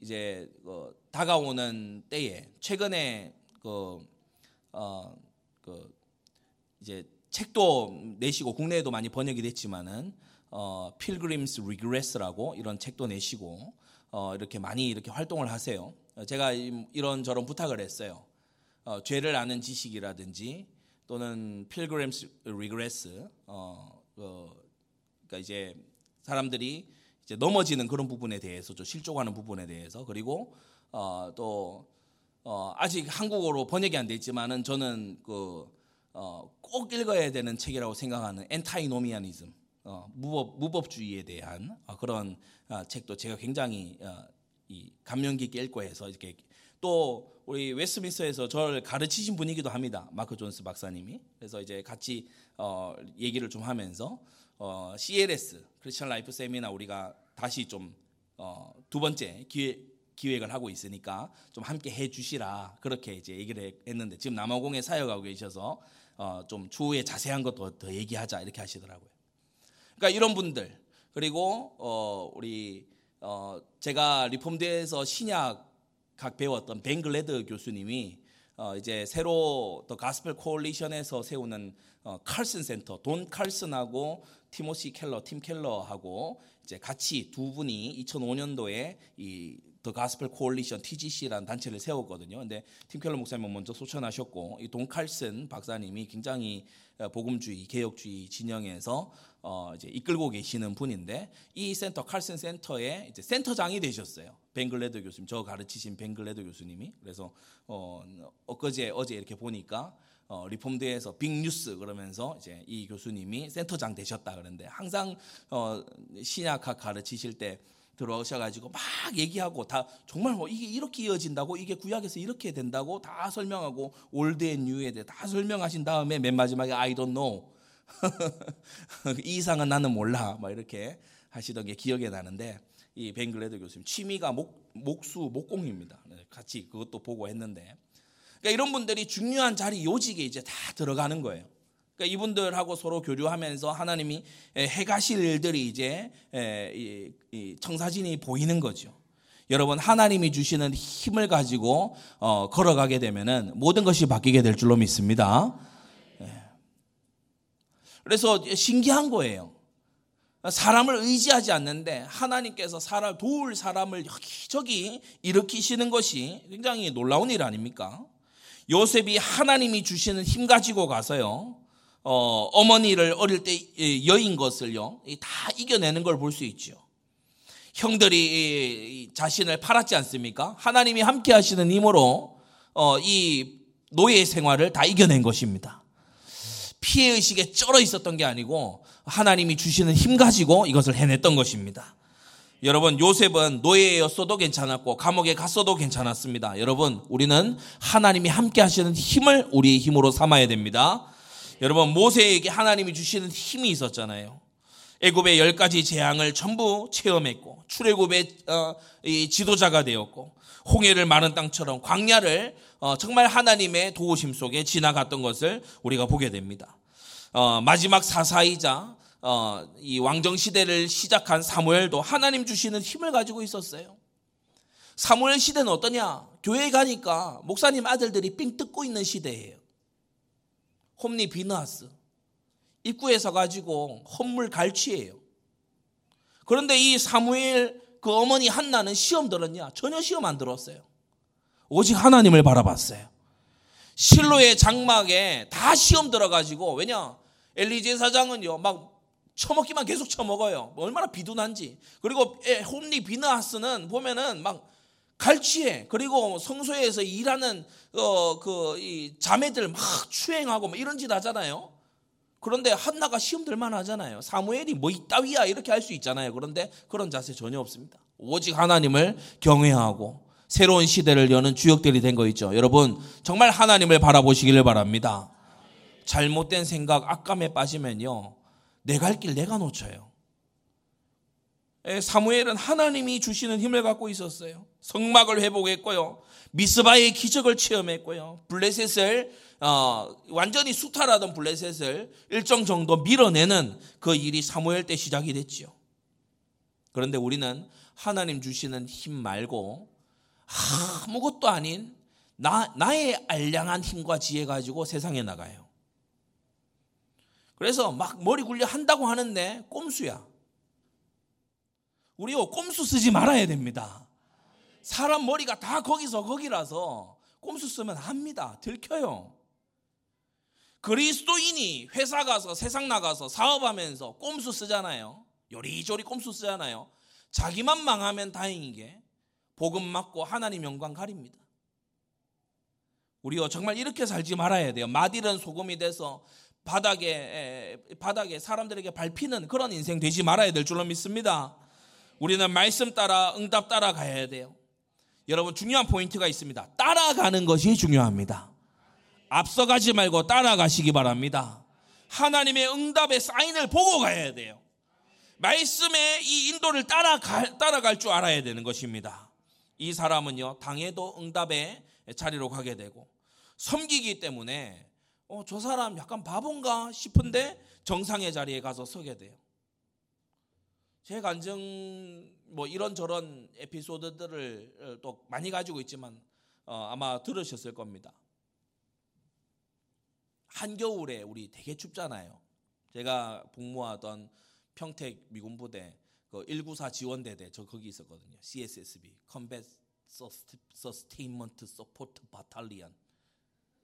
이제 그 다가오는 때에 최근에 그, 어, 그 이제 책도 내시고 국내에도 많이 번역이 됐지만은 어, Pilgrim's Regress라고 이런 책도 내시고 어, 이렇게 많이 이렇게 활동을 하세요. 어, 제가 이런 저런 부탁을 했어요. 어, 죄를 아는 지식이라든지 또는 Pilgrim's Regress 어, 어, 그러니까 이제 사람들이 이제 넘어지는 그런 부분에 대해서 좀 실족하는 부분에 대해서 그리고 어, 또 어, 아직 한국어로 번역이 안 됐지만은 저는 그, 어, 꼭 읽어야 되는 책이라고 생각하는 엔타이노미아니즘 어, 무법 무법주의에 대한 어, 그런 어, 책도 제가 굉장히 어, 이 감명 깊게 읽고 해서 이렇게 또 우리 웨스민스에서 저를 가르치신 분이기도 합니다. 마크 존스 박사님이. 그래서 이제 같이 어, 얘기를 좀 하면서 어, CLS Christian Life Seminar 우리가 다시 좀 두 어, 번째 기회 기획을 하고 있으니까 좀 함께 해 주시라 그렇게 이제 얘기를 했는데 지금 남아공에 사역하고 계셔서 어, 좀 추후에 자세한 것도 더 얘기하자 이렇게 하시더라고요. 그러니까 이런 분들 그리고 어, 우리 어, 제가 Reformed에서 신약학 배웠던 벤글레드 교수님이 어, 이제 새로 The Gospel Coalition에서 세우는 어, 칼슨 센터 돈 칼슨하고 티모시 켈러 팀 켈러하고 이제 같이 두 분이 2005년도에 이 The Gospel Coalition TGC라는 단체를 세웠거든요. 근데 팀 켈러 목사님은 먼저 소천하셨고 이 돈 칼슨 박사님이 굉장히 어, 복음주의 개혁주의 진영에서 어 이제 이끌고 계시는 분인데 이 센터 칼슨 센터의 이제 센터장이 되셨어요. 벤글레드 교수님 저 가르치신 벤글레드 교수님이 그래서 어 엊그제 어제 이렇게 보니까 어, Reformed에서 big news 그러면서 이제 이 교수님이 센터장 되셨다 그러는데 항상 어, 신약학 가르치실 때 들어오셔가지고 막 얘기하고 다 정말 뭐 이게 이렇게 이어진다고 이게 구약에서 이렇게 된다고 다 설명하고 Old and New에 대해 다 설명하신 다음에 맨 마지막에 I don't know *laughs* 이 이상은 나는 몰라 막 이렇게 하시던 게 기억이 나는데 이 벤글레드 교수님 취미가 목, 목수 목공입니다. 네, 같이 그것도 보고 했는데 그러니까 이런 분들이 중요한 자리 요직에 이제 다 들어가는 거예요. 그러니까 이분들하고 서로 교류하면서 하나님이 해가실 일들이 이제 청사진이 보이는 거죠. 여러분 하나님이 주시는 힘을 가지고 어, 걸어가게 되면은 모든 것이 바뀌게 될 줄로 믿습니다. 그래서 신기한 거예요. 사람을 의지하지 않는데 하나님께서 사람 도울 사람을 여기저기 일으키시는 것이 굉장히 놀라운 일 아닙니까? 요셉이 하나님이 주시는 힘 가지고 가서요. 어, 어머니를 어릴 때 여인 것을요. 다 이겨내는 걸 볼 수 있죠. 형들이 자신을 팔았지 않습니까? 하나님이 함께 하시는 힘으로 어, 이 노예 생활을 다 이겨낸 것입니다. 피해 의식에 쩔어 있었던 게 아니고 하나님이 주시는 힘 가지고 이것을 해냈던 것입니다. 여러분 요셉은 노예였어도 괜찮았고 감옥에 갔어도 괜찮았습니다. 여러분 우리는 하나님이 함께 하시는 힘을 우리의 힘으로 삼아야 됩니다. 여러분 모세에게 하나님이 주시는 힘이 있었잖아요. 애굽의 열 가지 재앙을 전부 체험했고 출애굽의 어, 지도자가 되었고 홍해를 마른 땅처럼 광야를 어, 정말 하나님의 도우심 속에 지나갔던 것을 우리가 보게 됩니다. 어, 마지막 사사이자 어, 이 왕정 시대를 시작한 사무엘도 하나님 주시는 힘을 가지고 있었어요. 사무엘 시대는 어떠냐? 교회 가니까 목사님 아들들이 삥 뜯고 있는 시대예요. 홈리 비너하스 입구에서 가지고 헛물 갈취예요. 그런데 이 사무엘 그 어머니 한나는 시험 들었냐? 전혀 시험 안 들었어요. 오직 하나님을 바라봤어요. 실로의 장막에 다 시험 들어가지고 왜냐? 엘리제 사장은요 막 처먹기만 계속 처먹어요. 뭐 얼마나 비둔한지. 그리고 홈리 비너하스는 보면은 막 갈취해. 그리고 성소에서 일하는 어 그 자매들 막 추행하고 뭐 이런 짓 하잖아요. 그런데 한나가 시험 들만 하잖아요. 사무엘이 뭐 이따위야 이렇게 할 수 있잖아요. 그런데 그런 자세 전혀 없습니다. 오직 하나님을 경외하고 새로운 시대를 여는 주역들이 된 거 있죠. 여러분 정말 하나님을 바라보시기를 바랍니다. 잘못된 생각, 악감에 빠지면요. 내 갈 길 내가 놓쳐요. 예, 사무엘은 하나님이 주시는 힘을 갖고 있었어요. 성막을 회복했고요. 미스바의 기적을 체험했고요. 블레셋을 어, 완전히 수탈하던 블레셋을 일정 정도 밀어내는 그 일이 사무엘 때 시작이 됐지요. 그런데 우리는 하나님 주시는 힘 말고 아무것도 아닌 나, 나의 알량한 힘과 지혜 가지고 세상에 나가요. 그래서 막 머리 굴려 한다고 하는데 꼼수야. 우리요 꼼수 쓰지 말아야 됩니다. 사람 머리가 다 거기서 거기라서 꼼수 쓰면 합니다. 들켜요. 그리스도인이 회사 가서 세상 나가서 사업하면서 꼼수 쓰잖아요. 요리조리 꼼수 쓰잖아요. 자기만 망하면 다행이게 복음 맞고 하나님 영광 가립니다. 우리요 정말 이렇게 살지 말아야 돼요. 마딜은 소금이 돼서 바닥에 바닥에 사람들에게 밟히는 그런 인생 되지 말아야 될 줄로 믿습니다. 우리는 말씀 따라 응답 따라 가야 돼요. 여러분 중요한 포인트가 있습니다. 따라가는 것이 중요합니다. 앞서가지 말고 따라가시기 바랍니다. 하나님의 응답의 사인을 보고 가야 돼요. 말씀의 이 인도를 따라갈, 따라갈 줄 알아야 되는 것입니다. 이 사람은요, 당해도 응답의 자리로 가게 되고, 섬기기 때문에, 어, 저 사람 약간 바본가 싶은데 정상의 자리에 가서 서게 돼요. 제 간증, 뭐 이런저런 에피소드들을 또 많이 가지고 있지만, 어, 아마 들으셨을 겁니다. 한겨울에 우리 되게 춥잖아요. 제가 복무하던 평택 미군 부대 그 194 지원대대 저 거기 있었거든요. CSSB Combat Sustainment Support Battalion.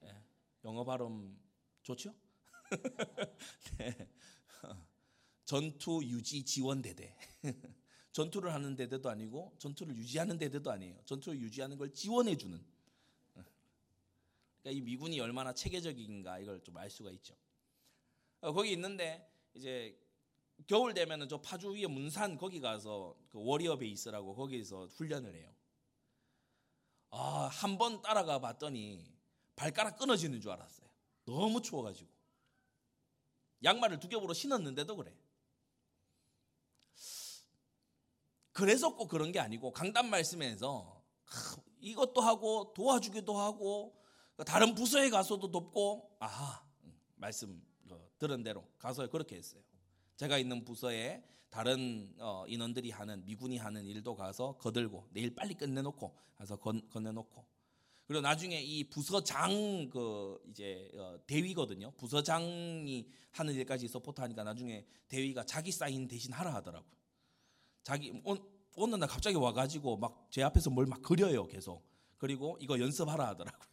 예, 영어 발음 좋죠? *laughs* 네. 전투 유지 지원 대대. *laughs* 전투를 하는 대대도 아니고 전투를 유지하는 대대도 아니에요. 전투를 유지하는 걸 지원해 주는. 그러니까 이 미군이 얼마나 체계적인가 이걸 좀 알 수가 있죠. 어, 거기 있는데 이제 겨울 되면은 저 파주 위에 문산 거기 가서 그 워리어 베이스라고 거기서 훈련을 해요. 아, 한 번 따라가 봤더니 발가락 끊어지는 줄 알았어요. 너무 추워가지고. 양말을 두 겹으로 신었는데도 그래. 그래서 꼭 그런 게 아니고 강단 말씀에서 이것도 하고 도와주기도 하고 다른 부서에 가서도 돕고 아하 말씀 어, 들은 대로 가서 그렇게 했어요. 제가 있는 부서에 다른 어, 인원들이 하는 미군이 하는 일도 가서 거들고 내일 빨리 끝내놓고 가서 건, 건네놓고 그리고 나중에 이 부서장 그 이제 어, 대위거든요. 부서장이 하는 일까지 서포트하니까 나중에 대위가 자기 사인 대신 하라 하더라고요. 자기 어느 날 갑자기 와가지고 막 제 앞에서 뭘 막 그려요 계속. 그리고 이거 연습하라 하더라고요.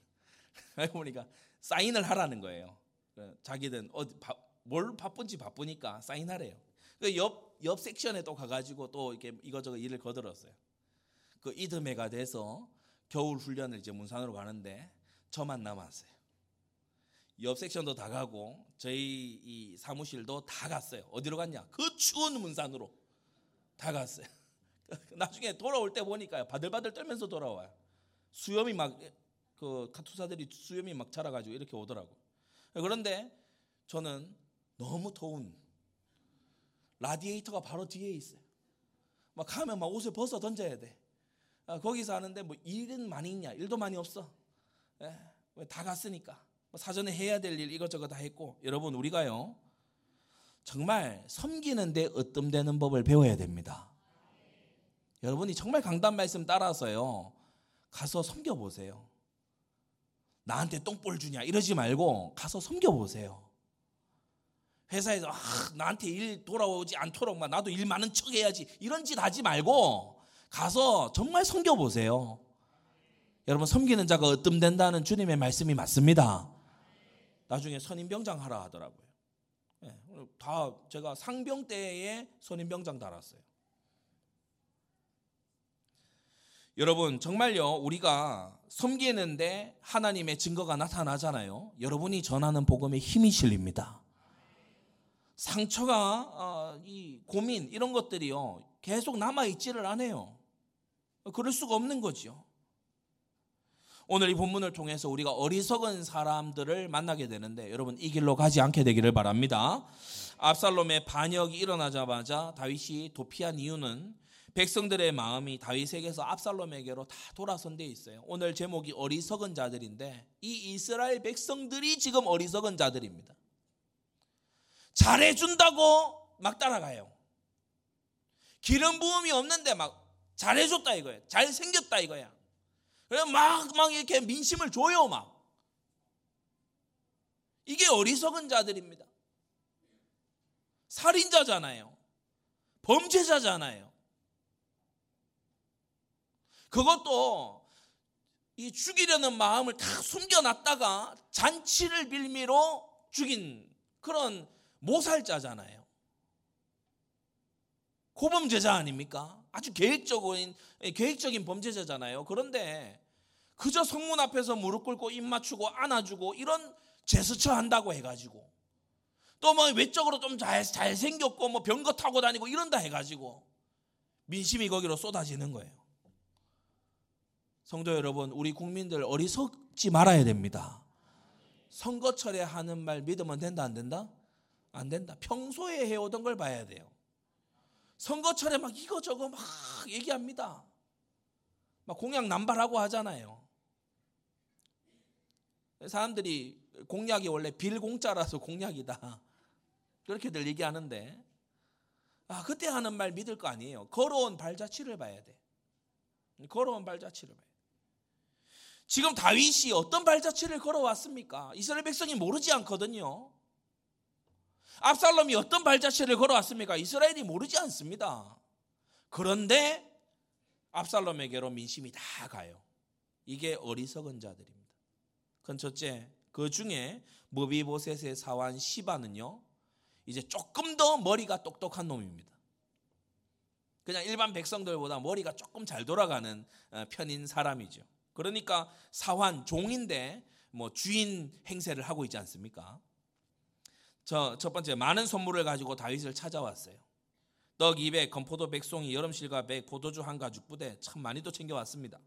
*laughs* 알고 보니까 사인을 하라는 거예요. 자기는 어디 바, 뭘 바쁜지 바쁘니까 사인하래요. 그 옆, 옆 섹션에 또 가가지고 또 이렇게 이거저거 일을 거들었어요. 그 이듬해가 돼서 겨울 훈련을 이제 문산으로 가는데 저만 남았어요. 옆 섹션도 다 가고 저희 이 사무실도 다 갔어요. 어디로 갔냐? 그 추운 문산으로 다 갔어요. *laughs* 나중에 돌아올 때 보니까 바들바들 떨면서 돌아와요. 수염이 막 그 카투사들이 수염이 막 자라가지고 이렇게 오더라고. 그런데 저는 너무 더운 라디에이터가 바로 뒤에 있어요. 막 가면 막 옷을 벗어 던져야 돼. 아, 거기서 하는데 뭐 일은 많이 있냐? 일도 많이 없어. 예, 다 갔으니까. 뭐 사전에 해야 될 일 이것저것 다 했고 여러분 우리가요 정말 섬기는데 으뜸되는 법을 배워야 됩니다. 여러분이 정말 강단 말씀 따라서요 가서 섬겨 보세요. 나한테 똥볼 주냐 이러지 말고 가서 섬겨 보세요. 회사에서 아, 나한테 일 돌아오지 않도록 막 나도 일 많은 척 해야지 이런 짓 하지 말고 가서 정말 섬겨 보세요. 여러분 섬기는 자가 으뜸된다는 주님의 말씀이 맞습니다. 나중에 선임병장 하라 하더라고요. 네, 다 제가 상병 때에 선임병장 달았어요. 여러분 정말요 우리가 섬기는데 하나님의 증거가 나타나잖아요. 여러분이 전하는 복음에 힘이 실립니다. 상처가 어, 이 고민 이런 것들이요 계속 남아 있지를 않아요. 그럴 수가 없는 거죠. 오늘 이 본문을 통해서 우리가 어리석은 사람들을 만나게 되는데 여러분 이 길로 가지 않게 되기를 바랍니다. 압살롬의 반역이 일어나자마자 다윗이 도피한 이유는 백성들의 마음이 다윗에게서 압살롬에게로 다 돌아선 데 있어요. 오늘 제목이 어리석은 자들인데 이 이스라엘 백성들이 지금 어리석은 자들입니다. 잘해준다고 막 따라가요. 기름 부음이 없는데 막 잘해줬다 이거야. 잘생겼다 이거야. 그래 막, 막 이렇게 민심을 줘요, 막. 이게 어리석은 자들입니다. 살인자잖아요. 범죄자잖아요. 그것도 이 죽이려는 마음을 다 숨겨놨다가 잔치를 빌미로 죽인 그런 모살자잖아요. 고범죄자 아닙니까? 아주 계획적인 계획적인 범죄자잖아요. 그런데 그저 성문 앞에서 무릎 꿇고 입 맞추고 안아주고 이런 제스처 한다고 해가지고 또 뭐 외적으로 좀 잘 잘생겼고 뭐 병거 타고 다니고 이런다 해가지고 민심이 거기로 쏟아지는 거예요. 성도 여러분, 우리 국민들 어리석지 말아야 됩니다. 선거철에 하는 말 믿으면 된다 안 된다? 안 된다. 평소에 해오던 걸 봐야 돼요. 선거철에 막 이거저거 막 얘기합니다. 막 공약 남발하고 하잖아요. 사람들이 공약이 원래 빌공짜라서 공약이다. 그렇게들 얘기하는데, 아, 그때 하는 말 믿을 거 아니에요. 걸어온 발자취를 봐야 돼. 걸어온 발자취를 봐야 돼. 지금 다윗이 어떤 발자취를 걸어왔습니까? 이스라엘 백성이 모르지 않거든요. 압살롬이 어떤 발자취를 걸어왔습니까? 이스라엘이 모르지 않습니다. 그런데 압살롬에게로 민심이 다 가요. 이게 어리석은 자들입니다. 그건 첫째, 그 중에 무비보셋의 사환 시바는요, 이제 조금 더 머리가 똑똑한 놈입니다. 그냥 일반 백성들보다 머리가 조금 잘 돌아가는 어, 편인 사람이죠. 그러니까 사환 종인데 뭐 주인 행세를 하고 있지 않습니까? 저 첫 번째 많은 선물을 가지고 다윗을 찾아왔어요. 떡 200, 건포도 100송이, 여름실과 100, 포도주 한 가죽 부대 참 많이도 챙겨왔습니다.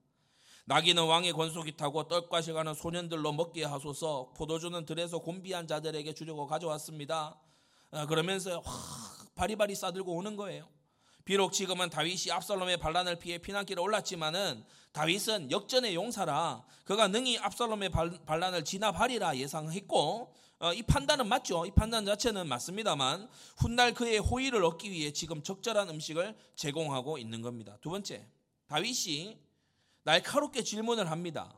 나귀는 왕의 권속이 타고 떡과 실가는 소년들로 먹게 하소서 포도주는 들에서 곤비한 자들에게 주려고 가져왔습니다. 아, 그러면서 확 바리바리 싸들고 오는 거예요. 비록 지금은 다윗이 압살롬의 반란을 피해 피난길에 올랐지만은 다윗은 역전의 용사라 그가 능히 압살롬의 반란을 진압하리라 예상했고 어, 이 판단은 맞죠. 이 판단 자체는 맞습니다만 훗날 그의 호의를 얻기 위해 지금 적절한 음식을 제공하고 있는 겁니다. 두 번째, 다윗이 날카롭게 질문을 합니다.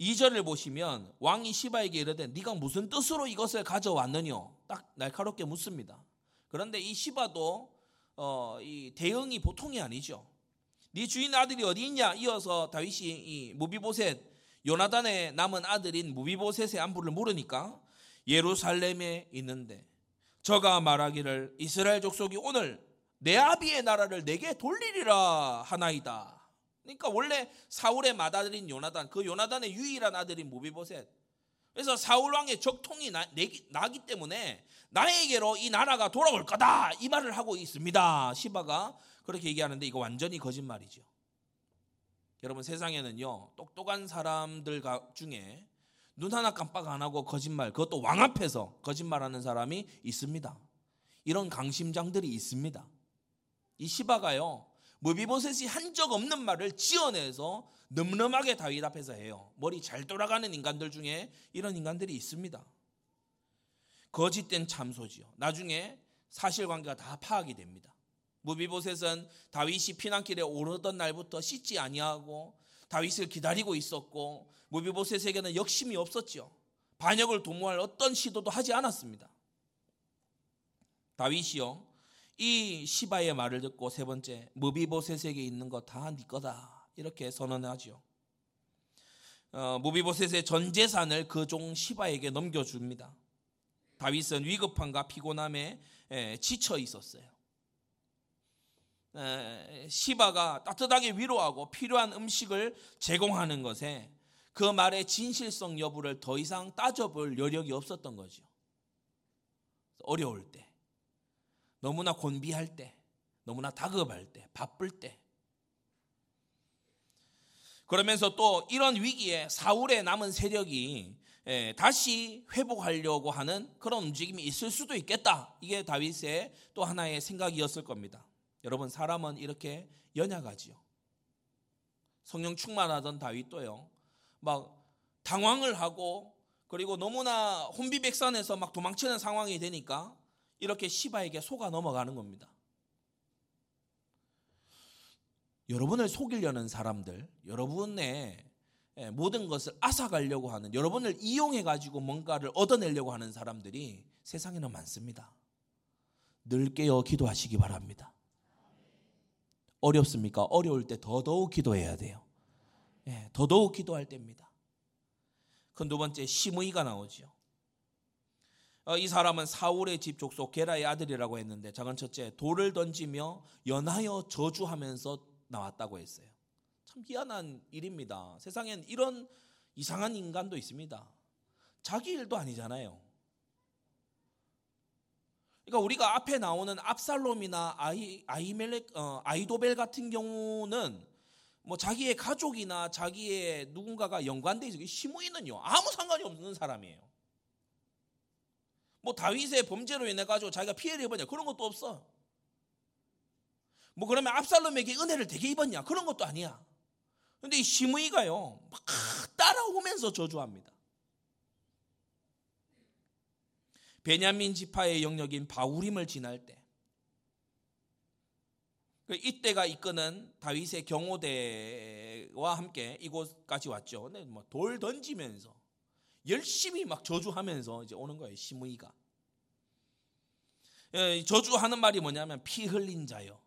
2절을 보시면 왕이 시바에게 이르되 네가 무슨 뜻으로 이것을 가져왔느냐 딱 날카롭게 묻습니다. 그런데 이 시바도 어, 이 대응이 보통이 아니죠. 네 주인 아들이 어디 있냐? 이어서 다윗이 이 무비보셋 요나단의 남은 아들인 무비보셋의 안부를 물으니까 예루살렘에 있는데 저가 말하기를 이스라엘 족속이 오늘 내 아비의 나라를 내게 돌리리라 하나이다. 그러니까 원래 사울의 맏아들인 요나단, 그 요나단의 유일한 아들인 무비보셋. 그래서 사울 왕의 적통이 나, 기 때문에 나에게로 이 나라가 돌아올 거다 이 말을 하고 있습니다. 시바가 그렇게 얘기하는데 이거 완전히 거짓말이죠. 여러분 세상에는요 똑똑한 사람들 중에 눈 하나 깜빡 안 하고 거짓말 그것도 왕 앞에서 거짓말하는 사람이 있습니다. 이런 강심장들이 있습니다. 이 시바가요 무비보셋이 한 적 없는 말을 지어내서 늠름하게 다윗 앞에서 해요. 머리 잘 돌아가는 인간들 중에 이런 인간들이 있습니다. 거짓된 참소지요. 나중에 사실관계가 다 파악이 됩니다. 무비보셋은 다윗이 피난길에 오르던 날부터 씻지 아니하고 다윗을 기다리고 있었고 무비보셋에게는 역심이 없었지요. 반역을 도모할 어떤 시도도 하지 않았습니다. 다윗이요. 이 시바의 말을 듣고 세 번째 무비보셋에게 있는 거 다 네 거다 이렇게 선언하지요. 어, 무비보셋의 전 재산을 그 종 시바에게 넘겨줍니다. 다윗은 위급함과 피곤함에 지쳐 있었어요. 시바가 따뜻하게 위로하고 필요한 음식을 제공하는 것에 그 말의 진실성 여부를 더 이상 따져볼 여력이 없었던 거죠. 어려울 때, 너무나 곤비할 때, 너무나 다급할 때, 바쁠 때. 그러면서 또 이런 위기에 사울의 남은 세력이 예, 다시 회복하려고 하는 그런 움직임이 있을 수도 있겠다. 이게 다윗의 또 하나의 생각이었을 겁니다. 여러분 사람은 이렇게 연약하지요. 성령 충만하던 다윗도요. 막 당황을 하고 그리고 너무나 혼비백산해서 막 도망치는 상황이 되니까 이렇게 시바에게 속아 넘어가는 겁니다. 여러분을 속이려는 사람들, 여러분의 예, 모든 것을 앗아가려고 하는 여러분을 이용해 가지고 뭔가를 얻어내려고 하는 사람들이 세상에는 많습니다. 늘 깨어 기도하시기 바랍니다. 어렵습니까? 어려울 때 더더욱 기도해야 돼요. 예, 더더욱 기도할 때입니다. 그 두 번째 시므이가 나오죠. 어, 이 사람은 사울의 집 족속 게라의 아들이라고 했는데 작은 첫째 돌을 던지며 연하여 저주하면서 나왔다고 했어요. 참 희한한 일입니다. 세상엔 이런 이상한 인간도 있습니다. 자기 일도 아니잖아요. 그러니까 우리가 앞에 나오는 압살롬이나 아이 아이멜렉 어, 아이도벨 같은 경우는 뭐 자기의 가족이나 자기의 누군가가 연관돼 있어. 시므이는요 아무 상관이 없는 사람이에요. 뭐 다윗의 범죄로 인해 가지고 자기가 피해를 입었냐 그런 것도 없어. 뭐 그러면 압살롬에게 은혜를 되게 입었냐 그런 것도 아니야. 근데 이 시므이가요 막 따라오면서 저주합니다. 베냐민 지파의 영역인 바우림을 지날 때그 이때가 이끄는 다윗의 경호대와 함께 이곳까지 왔죠. 근데 뭐 돌 던지면서 열심히 막 저주하면서 이제 오는 거예요. 시므이가. 예, 저주하는 말이 뭐냐면 피 흘린 자요.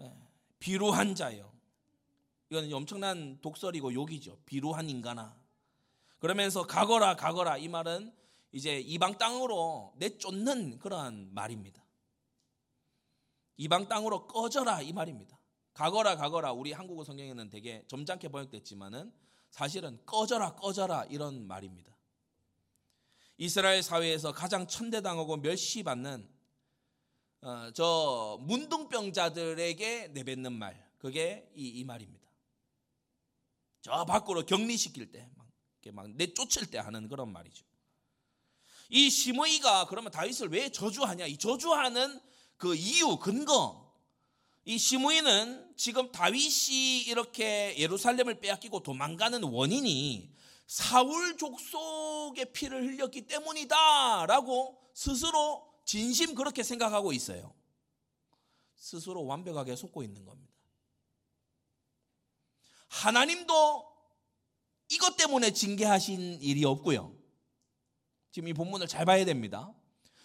예, 비루한 자요. 이건 엄청난 독설이고 욕이죠. 비루한 인간아. 그러면서 가거라 가거라 이 말은 이제 이방 땅으로 내쫓는 그러한 말입니다. 이방 땅으로 꺼져라 이 말입니다. 가거라 가거라 우리 한국어 성경에는 되게 점잖게 번역됐지만은 사실은 꺼져라 꺼져라 이런 말입니다. 이스라엘 사회에서 가장 천대당하고 멸시받는 어, 저 문둥병자들에게 내뱉는 말 그게 이, 이 말입니다. 저 밖으로 격리시킬 때, 막, 막 내쫓을 때 하는 그런 말이죠. 이 시므이가 그러면 다윗을 왜 저주하냐? 이 저주하는 그 이유 근거 이 시므이는 지금 다윗이 이렇게 예루살렘을 빼앗기고 도망가는 원인이 사울 족속의 피를 흘렸기 때문이다라고 스스로 진심 그렇게 생각하고 있어요. 스스로 완벽하게 속고 있는 겁니다. 하나님도 이것 때문에 징계하신 일이 없고요. 지금 이 본문을 잘 봐야 됩니다.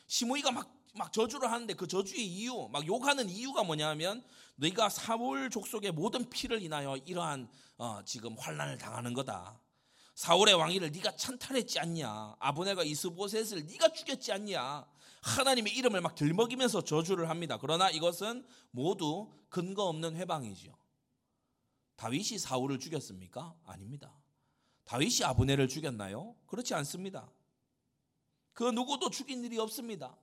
시므이가 막, 막 저주를 하는데 그 저주의 이유, 막 욕하는 이유가 뭐냐면 너희가 사울 족속의 모든 피를 인하여 이러한 어, 지금 환란을 당하는 거다. 사울의 왕위를 네가 찬탈했지 않냐? 아브네가 이스보셋을 네가 죽였지 않냐? 하나님의 이름을 막 들먹이면서 저주를 합니다. 그러나 이것은 모두 근거 없는 회방이지요. 다윗이 사울을 죽였습니까? 아닙니다. 다윗이 아브네를 죽였나요? 그렇지 않습니다. 그 누구도 죽인 일이 없습니다.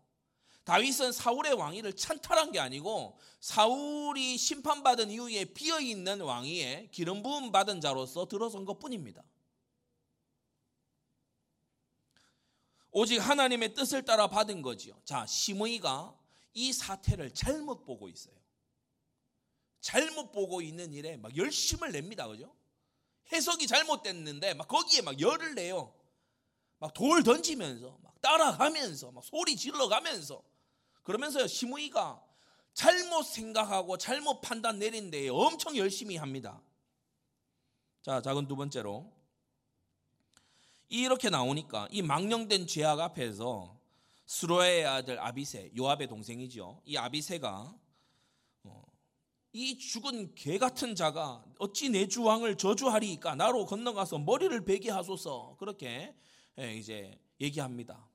다윗은 사울의 왕위를 찬탈한 게 아니고 사울이 심판받은 이후에 비어 있는 왕위에 기름 부음 받은 자로서 들어선 것뿐입니다. 오직 하나님의 뜻을 따라 받은 거지요. 자, 시므이가 이 사태를 잘못 보고 있어요. 잘못 보고 있는 일에 막 열심을 냅니다. 그죠? 해석이 잘못됐는데 막 거기에 막 열을 내요. 막 돌 던지면서 막 따라가면서 막 소리 질러 가면서 그러면서 시므이가 잘못 생각하고 잘못 판단 내린 데에 엄청 열심히 합니다. 자, 작은 두 번째로 이렇게 나오니까 이 망령된 죄악 앞에서 스로의 아들 아비세, 요압의 동생이죠. 이 아비세가 어, 이 죽은 개 같은 자가 어찌 내 주왕을 저주하리까 나로 건너가서 머리를 베게 하소서 그렇게 예, 이제 얘기합니다.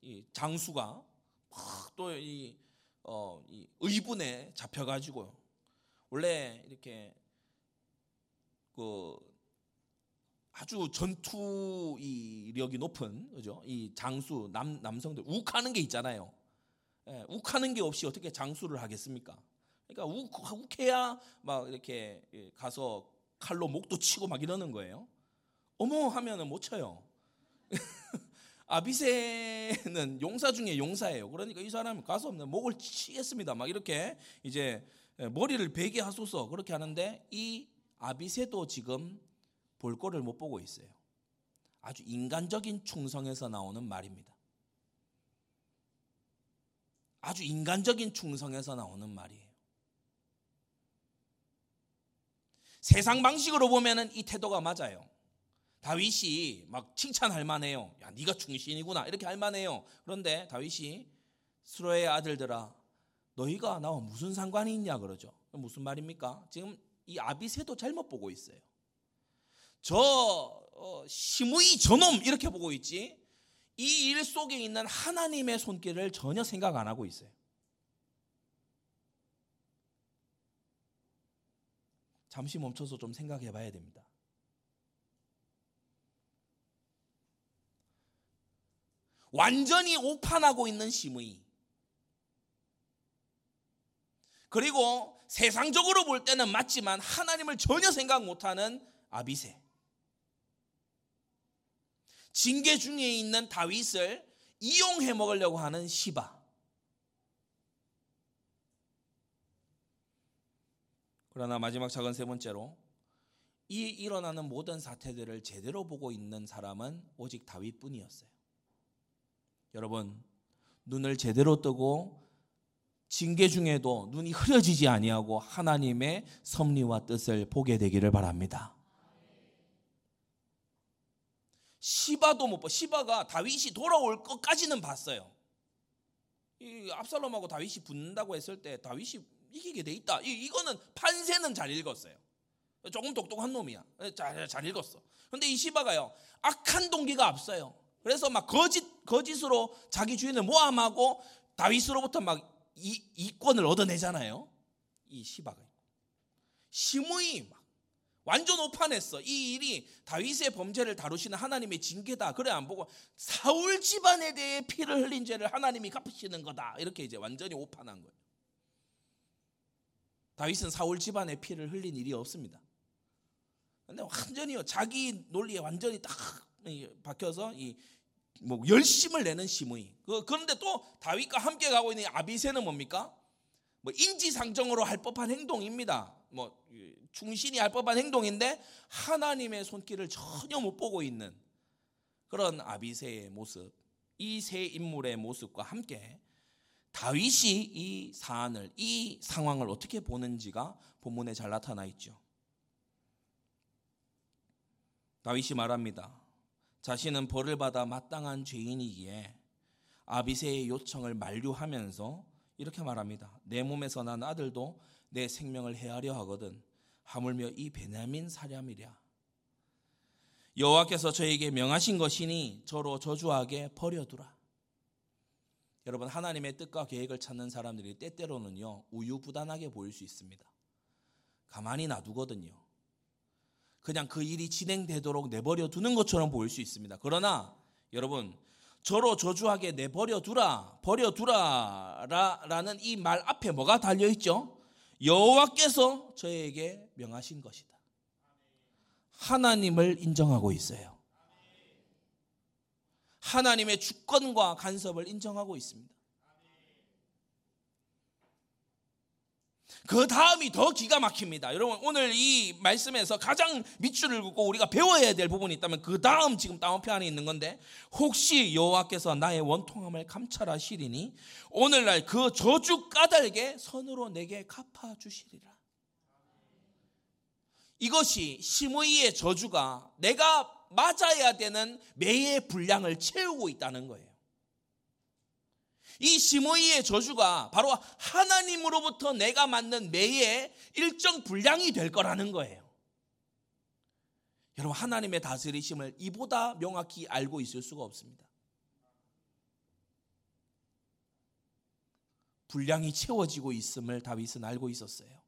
이 장수가 또이 어, 이 의분에 잡혀가지고 원래 이렇게 그 아주 전투 이력이 높은 그죠? 이 장수 남 남성들 욱하는 게 있잖아요. 예, 욱하는 게 없이 어떻게 장수를 하겠습니까? 그러니까 욱, 욱해야 막 이렇게 가서 칼로 목도 치고 막 이러는 거예요. 어머 하면은 못 쳐요. *laughs* 아비세는 *laughs* 용사 중에 용사예요. 그러니까 이 사람은 가서 목을 치겠습니다. 막 이렇게 이제 머리를 베게 하소서 그렇게 하는데 이 아비세도 지금 볼 거를 못 보고 있어요. 아주 인간적인 충성에서 나오는 말입니다. 아주 인간적인 충성에서 나오는 말이에요. 세상 방식으로 보면은 이 태도가 맞아요. 다윗이 막 칭찬할 만해요. 야, 네가 충신이구나. 이렇게 할 만해요. 그런데 다윗이 수로의 아들들아 너희가 나와 무슨 상관이 있냐 그러죠. 무슨 말입니까? 지금 이 아비새도 잘못 보고 있어요. 저 어, 시무이 저놈 이렇게 보고 있지. 이 일 속에 있는 하나님의 손길을 전혀 생각 안 하고 있어요. 잠시 멈춰서 좀 생각해 봐야 됩니다. 완전히 오판하고 있는 시무이. 그리고 세상적으로 볼 때는 맞지만 하나님을 전혀 생각 못하는 아비세. 징계 중에 있는 다윗을 이용해 먹으려고 하는 시바. 그러나 마지막 작은 세 번째로 이 일어나는 모든 사태들을 제대로 보고 있는 사람은 오직 다윗뿐이었어요. 여러분 눈을 제대로 뜨고 징계 중에도 눈이 흐려지지 아니하고 하나님의 섭리와 뜻을 보게 되기를 바랍니다. 시바도 못 봐. 시바가 다윗이 돌아올 것까지는 봤어요. 이 압살롬하고 다윗이 붙는다고 했을 때 다윗이 이기게 돼 있다. 이, 이거는 판세는 잘 읽었어요. 조금 똑똑한 놈이야. 잘, 잘 읽었어. 근데 이 시바가요, 악한 동기가 앞서요. 그래서 막 거짓, 거짓으로 자기 주인을 모함하고 다윗으로부터 막 이, 이권을 얻어내잖아요. 이 시바가. 시므이 막 완전 오판했어. 이 일이 다윗의 범죄를 다루시는 하나님의 징계다. 그래 안 보고 사울 집안에 대해 피를 흘린 죄를 하나님이 갚으시는 거다. 이렇게 이제 완전히 오판한 거예요. 다윗은 사울 집안의 피를 흘린 일이 없습니다. 근데 완전히요 자기 논리에 완전히 딱 박혀서 이 뭐 열심을 내는 시므이. 그, 그런데 또 다윗과 함께 가고 있는 아비세는 뭡니까? 뭐 인지상정으로 할 법한 행동입니다. 뭐 충신이 할 법한 행동인데 하나님의 손길을 전혀 못 보고 있는 그런 아비세의 모습, 이 세 인물의 모습과 함께 다윗이 이 사안을, 이 상황을 어떻게 보는지가 본문에 잘 나타나 있죠. 다윗이 말합니다. 자신은 벌을 받아 마땅한 죄인이기에 아비세의 요청을 만류하면서 이렇게 말합니다. 내 몸에서 난 아들도 내 생명을 해하려 하거든 하물며 이 베냐민 사람이랴. 여호와께서 저에게 명하신 것이니 저로 저주하게 버려두라. 여러분 하나님의 뜻과 계획을 찾는 사람들이 때때로는요 우유부단하게 보일 수 있습니다. 가만히 놔두거든요. 그냥 그 일이 진행되도록 내버려 두는 것처럼 보일 수 있습니다. 그러나 여러분 저로 저주하게 내버려 두라 버려 두라라는 이 말 앞에 뭐가 달려 있죠? 여호와께서 저에게 명하신 것이다. 하나님을 인정하고 있어요. 하나님의 주권과 간섭을 인정하고 있습니다. 그 다음이 더 기가 막힙니다. 여러분, 오늘 이 말씀에서 가장 밑줄을 긋고 우리가 배워야 될 부분이 있다면 그 다음 지금 다운표 안에 있는 건데, 혹시 여호와께서 나의 원통함을 감찰하시리니, 오늘날 그 저주 까닭에 선으로 내게 갚아 주시리라. 이것이 시므이의 저주가 내가 맞아야 되는 매의 분량을 채우고 있다는 거예요. 이 시므이의 저주가 바로 하나님으로부터 내가 맞는 매의 일정 분량이 될 거라는 거예요. 여러분 하나님의 다스리심을 이보다 명확히 알고 있을 수가 없습니다. 분량이 채워지고 있음을 다윗은 알고 있었어요.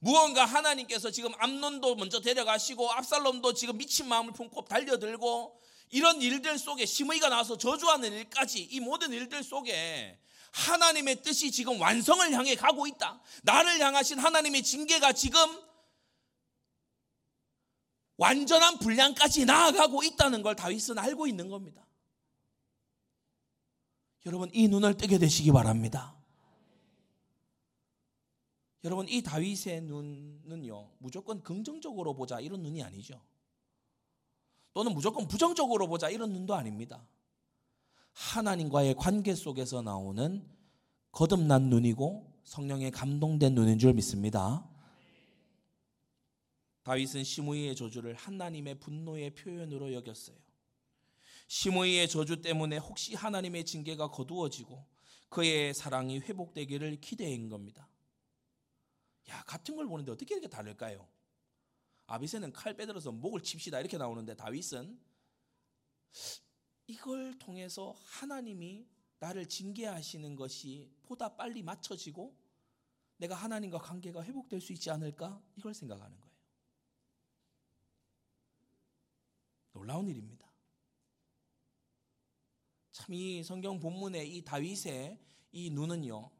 무언가 하나님께서 지금 암론도 먼저 데려가시고 압살롬도 지금 미친 마음을 품고 달려들고 이런 일들 속에 심의가 나와서 저주하는 일까지 이 모든 일들 속에 하나님의 뜻이 지금 완성을 향해 가고 있다. 나를 향하신 하나님의 징계가 지금 완전한 분량까지 나아가고 있다는 걸 다윗은 알고 있는 겁니다. 여러분 이 눈을 뜨게 되시기 바랍니다. 여러분 이 다윗의 눈은요 무조건 긍정적으로 보자 이런 눈이 아니죠. 또는 무조건 부정적으로 보자 이런 눈도 아닙니다. 하나님과의 관계 속에서 나오는 거듭난 눈이고 성령에 감동된 눈인 줄 믿습니다. 다윗은 시므이의 저주를 하나님의 분노의 표현으로 여겼어요. 시므이의 저주 때문에 혹시 하나님의 징계가 거두어지고 그의 사랑이 회복되기를 기대한 겁니다. 야, 같은 걸 보는데 어떻게 이렇게 다를까요? 아비세는 칼 빼들어서 목을 칩시다 이렇게 나오는데 다윗은 이걸 통해서 하나님이 나를 징계하시는 것이 보다 빨리 맞춰지고 내가 하나님과 관계가 회복될 수 있지 않을까? 이걸 생각하는 거예요. 놀라운 일입니다. 참 이 성경 본문의 이 다윗의 이 눈은요.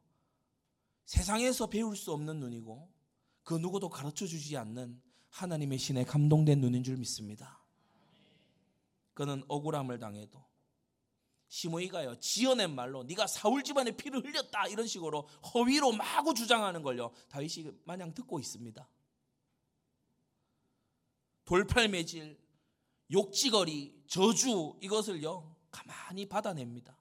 세상에서 배울 수 없는 눈이고 그 누구도 가르쳐 주지 않는 하나님의 신에 감동된 눈인 줄 믿습니다. 그는 억울함을 당해도 시므이가요 지어낸 말로 네가 사울 집안의 피를 흘렸다 이런 식으로 허위로 마구 주장하는 걸요 다윗이 마냥 듣고 있습니다. 돌팔매질, 욕지거리, 저주 이것을요 가만히 받아냅니다.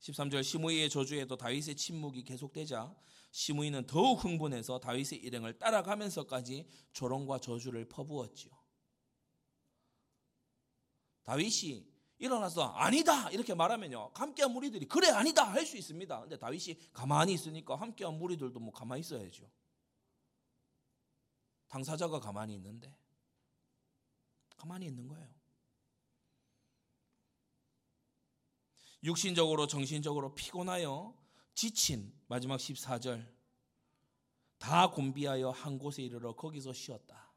13절 시므이의 저주에도 다윗의 침묵이 계속되자 시므이는 더욱 흥분해서 다윗의 일행을 따라가면서까지 조롱과 저주를 퍼부었지요. 다윗이 일어나서 아니다 이렇게 말하면요 함께한 무리들이 그래 아니다 할 수 있습니다. 근데 다윗이 가만히 있으니까 함께한 무리들도 뭐 가만히 있어야죠. 당사자가 가만히 있는데 가만히 있는 거예요. 육신적으로 정신적으로 피곤하여 지친 마지막 14절 다 곤비하여 한 곳에 이르러 거기서 쉬었다.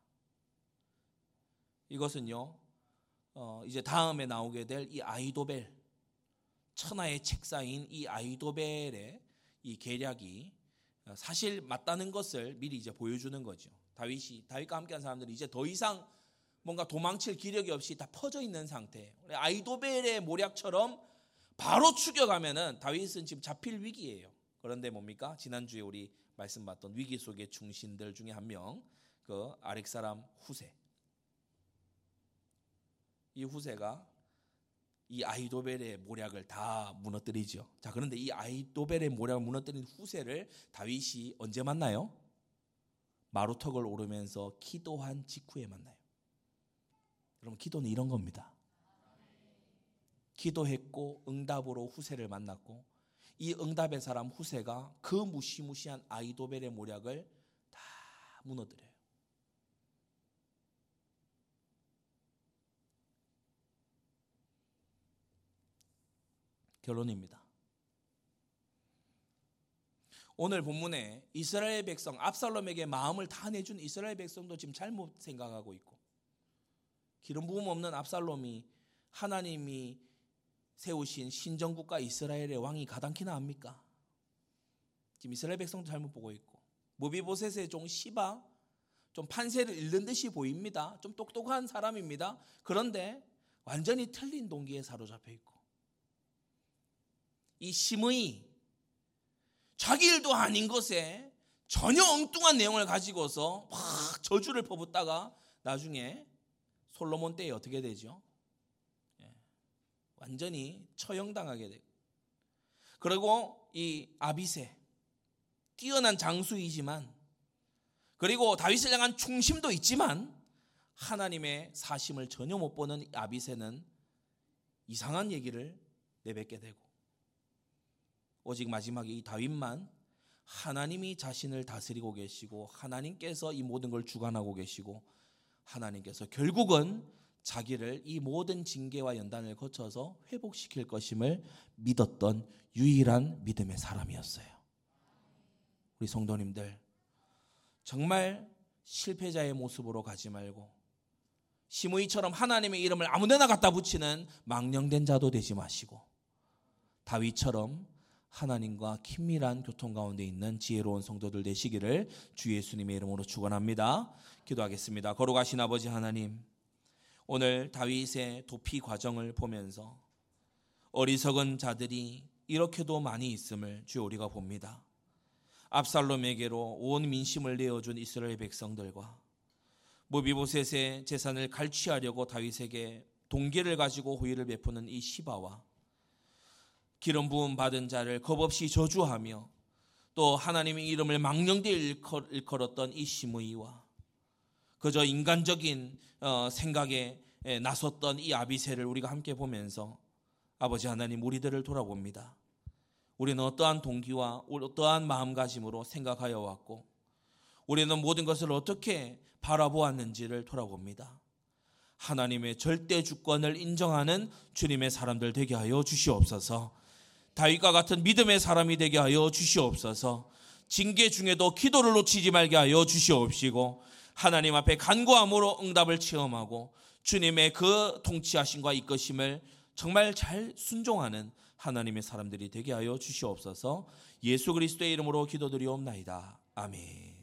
이것은요 어, 이제 다음에 나오게 될 이 아이도벨 천하의 책사인 이 아이도벨의 이 계략이 어, 사실 맞다는 것을 미리 이제 보여주는 거죠. 다윗이 다윗과 함께한 사람들이 이제 더 이상 뭔가 도망칠 기력이 없이 다 퍼져 있는 상태. 아이도벨의 모략처럼 바로 죽여가면은 다윗은 지금 잡힐 위기예요. 그런데 뭡니까? 지난주에 우리 말씀 봤던 위기 속의 중신들 중에 한 명, 그 아렉 사람 후세. 이 후세가 이 아이도벨의 모략을 다 무너뜨리죠. 자, 그런데 이 아이도벨의 모략을 무너뜨린 후세를 다윗이 언제 만나요? 마루턱을 오르면서 기도한 직후에 만나요. 여러분, 기도는 이런 겁니다. 기도했고 응답으로 후세를 만났고 이 응답의 사람 후세가 그 무시무시한 아이도벨의 모략을 다 무너뜨려요. 결론입니다. 오늘 본문에 이스라엘 백성 압살롬에게 마음을 다 내준 이스라엘 백성도 지금 잘못 생각하고 있고 기름 부음 없는 압살롬이 하나님이 세우신 신정국가 이스라엘의 왕이 가당키나 합니까? 지금 이스라엘 백성도 잘못 보고 있고 모비보셋의 종 시바 좀 판세를 잃는 듯이 보입니다. 좀 똑똑한 사람입니다. 그런데 완전히 틀린 동기에 사로잡혀 있고 이 심의 자기 일도 아닌 것에 전혀 엉뚱한 내용을 가지고서 막 저주를 퍼붓다가 나중에 솔로몬 때에 어떻게 되죠? 완전히 처형당하게 되고 그리고 이 아비세 뛰어난 장수이지만 그리고 다윗을 향한 충심도 있지만 하나님의 사심을 전혀 못 보는 아비세는 이상한 얘기를 내뱉게 되고 오직 마지막에 이 다윗만 하나님이 자신을 다스리고 계시고 하나님께서 이 모든 걸 주관하고 계시고 하나님께서 결국은 자기를 이 모든 징계와 연단을 거쳐서 회복시킬 것임을 믿었던 유일한 믿음의 사람이었어요. 우리 성도님들, 정말 실패자의 모습으로 가지 말고, 시므이처럼 하나님의 이름을 아무데나 갖다 붙이는 망령된 자도 되지 마시고, 다윗처럼 하나님과 긴밀한 교통 가운데 있는 지혜로운 성도들 되시기를 주 예수님의 이름으로 축원합니다. 기도하겠습니다. 걸어가신 아버지 하나님, 오늘 다윗의 도피 과정을 보면서 어리석은 자들이 이렇게도 많이 있음을 주 우리가 봅니다. 압살롬에게로 온 민심을 내어준 이스라엘 백성들과 모비보셋의 재산을 갈취하려고 다윗에게 동계를 가지고 호의를 베푸는 이 시바와 기름 부음 받은 자를 겁없이 저주하며 또 하나님의 이름을 망령되이 일컬었던 이 시므이와 그저 인간적인 어, 생각에 나섰던 이 아비세를 우리가 함께 보면서 아버지 하나님 우리들을 돌아봅니다. 우리는 어떠한 동기와 어떠한 마음가짐으로 생각하여 왔고 우리는 모든 것을 어떻게 바라보았는지를 돌아봅니다. 하나님의 절대 주권을 인정하는 주님의 사람들 되게 하여 주시옵소서. 다윗과 같은 믿음의 사람이 되게 하여 주시옵소서. 징계 중에도 기도를 놓치지 말게 하여 주시옵시고 하나님 앞에 간구함으로 응답을 체험하고 주님의 그 통치하심과 이끄심을 정말 잘 순종하는 하나님의 사람들이 되게 하여 주시옵소서. 예수 그리스도의 이름으로 기도드리옵나이다. 아멘.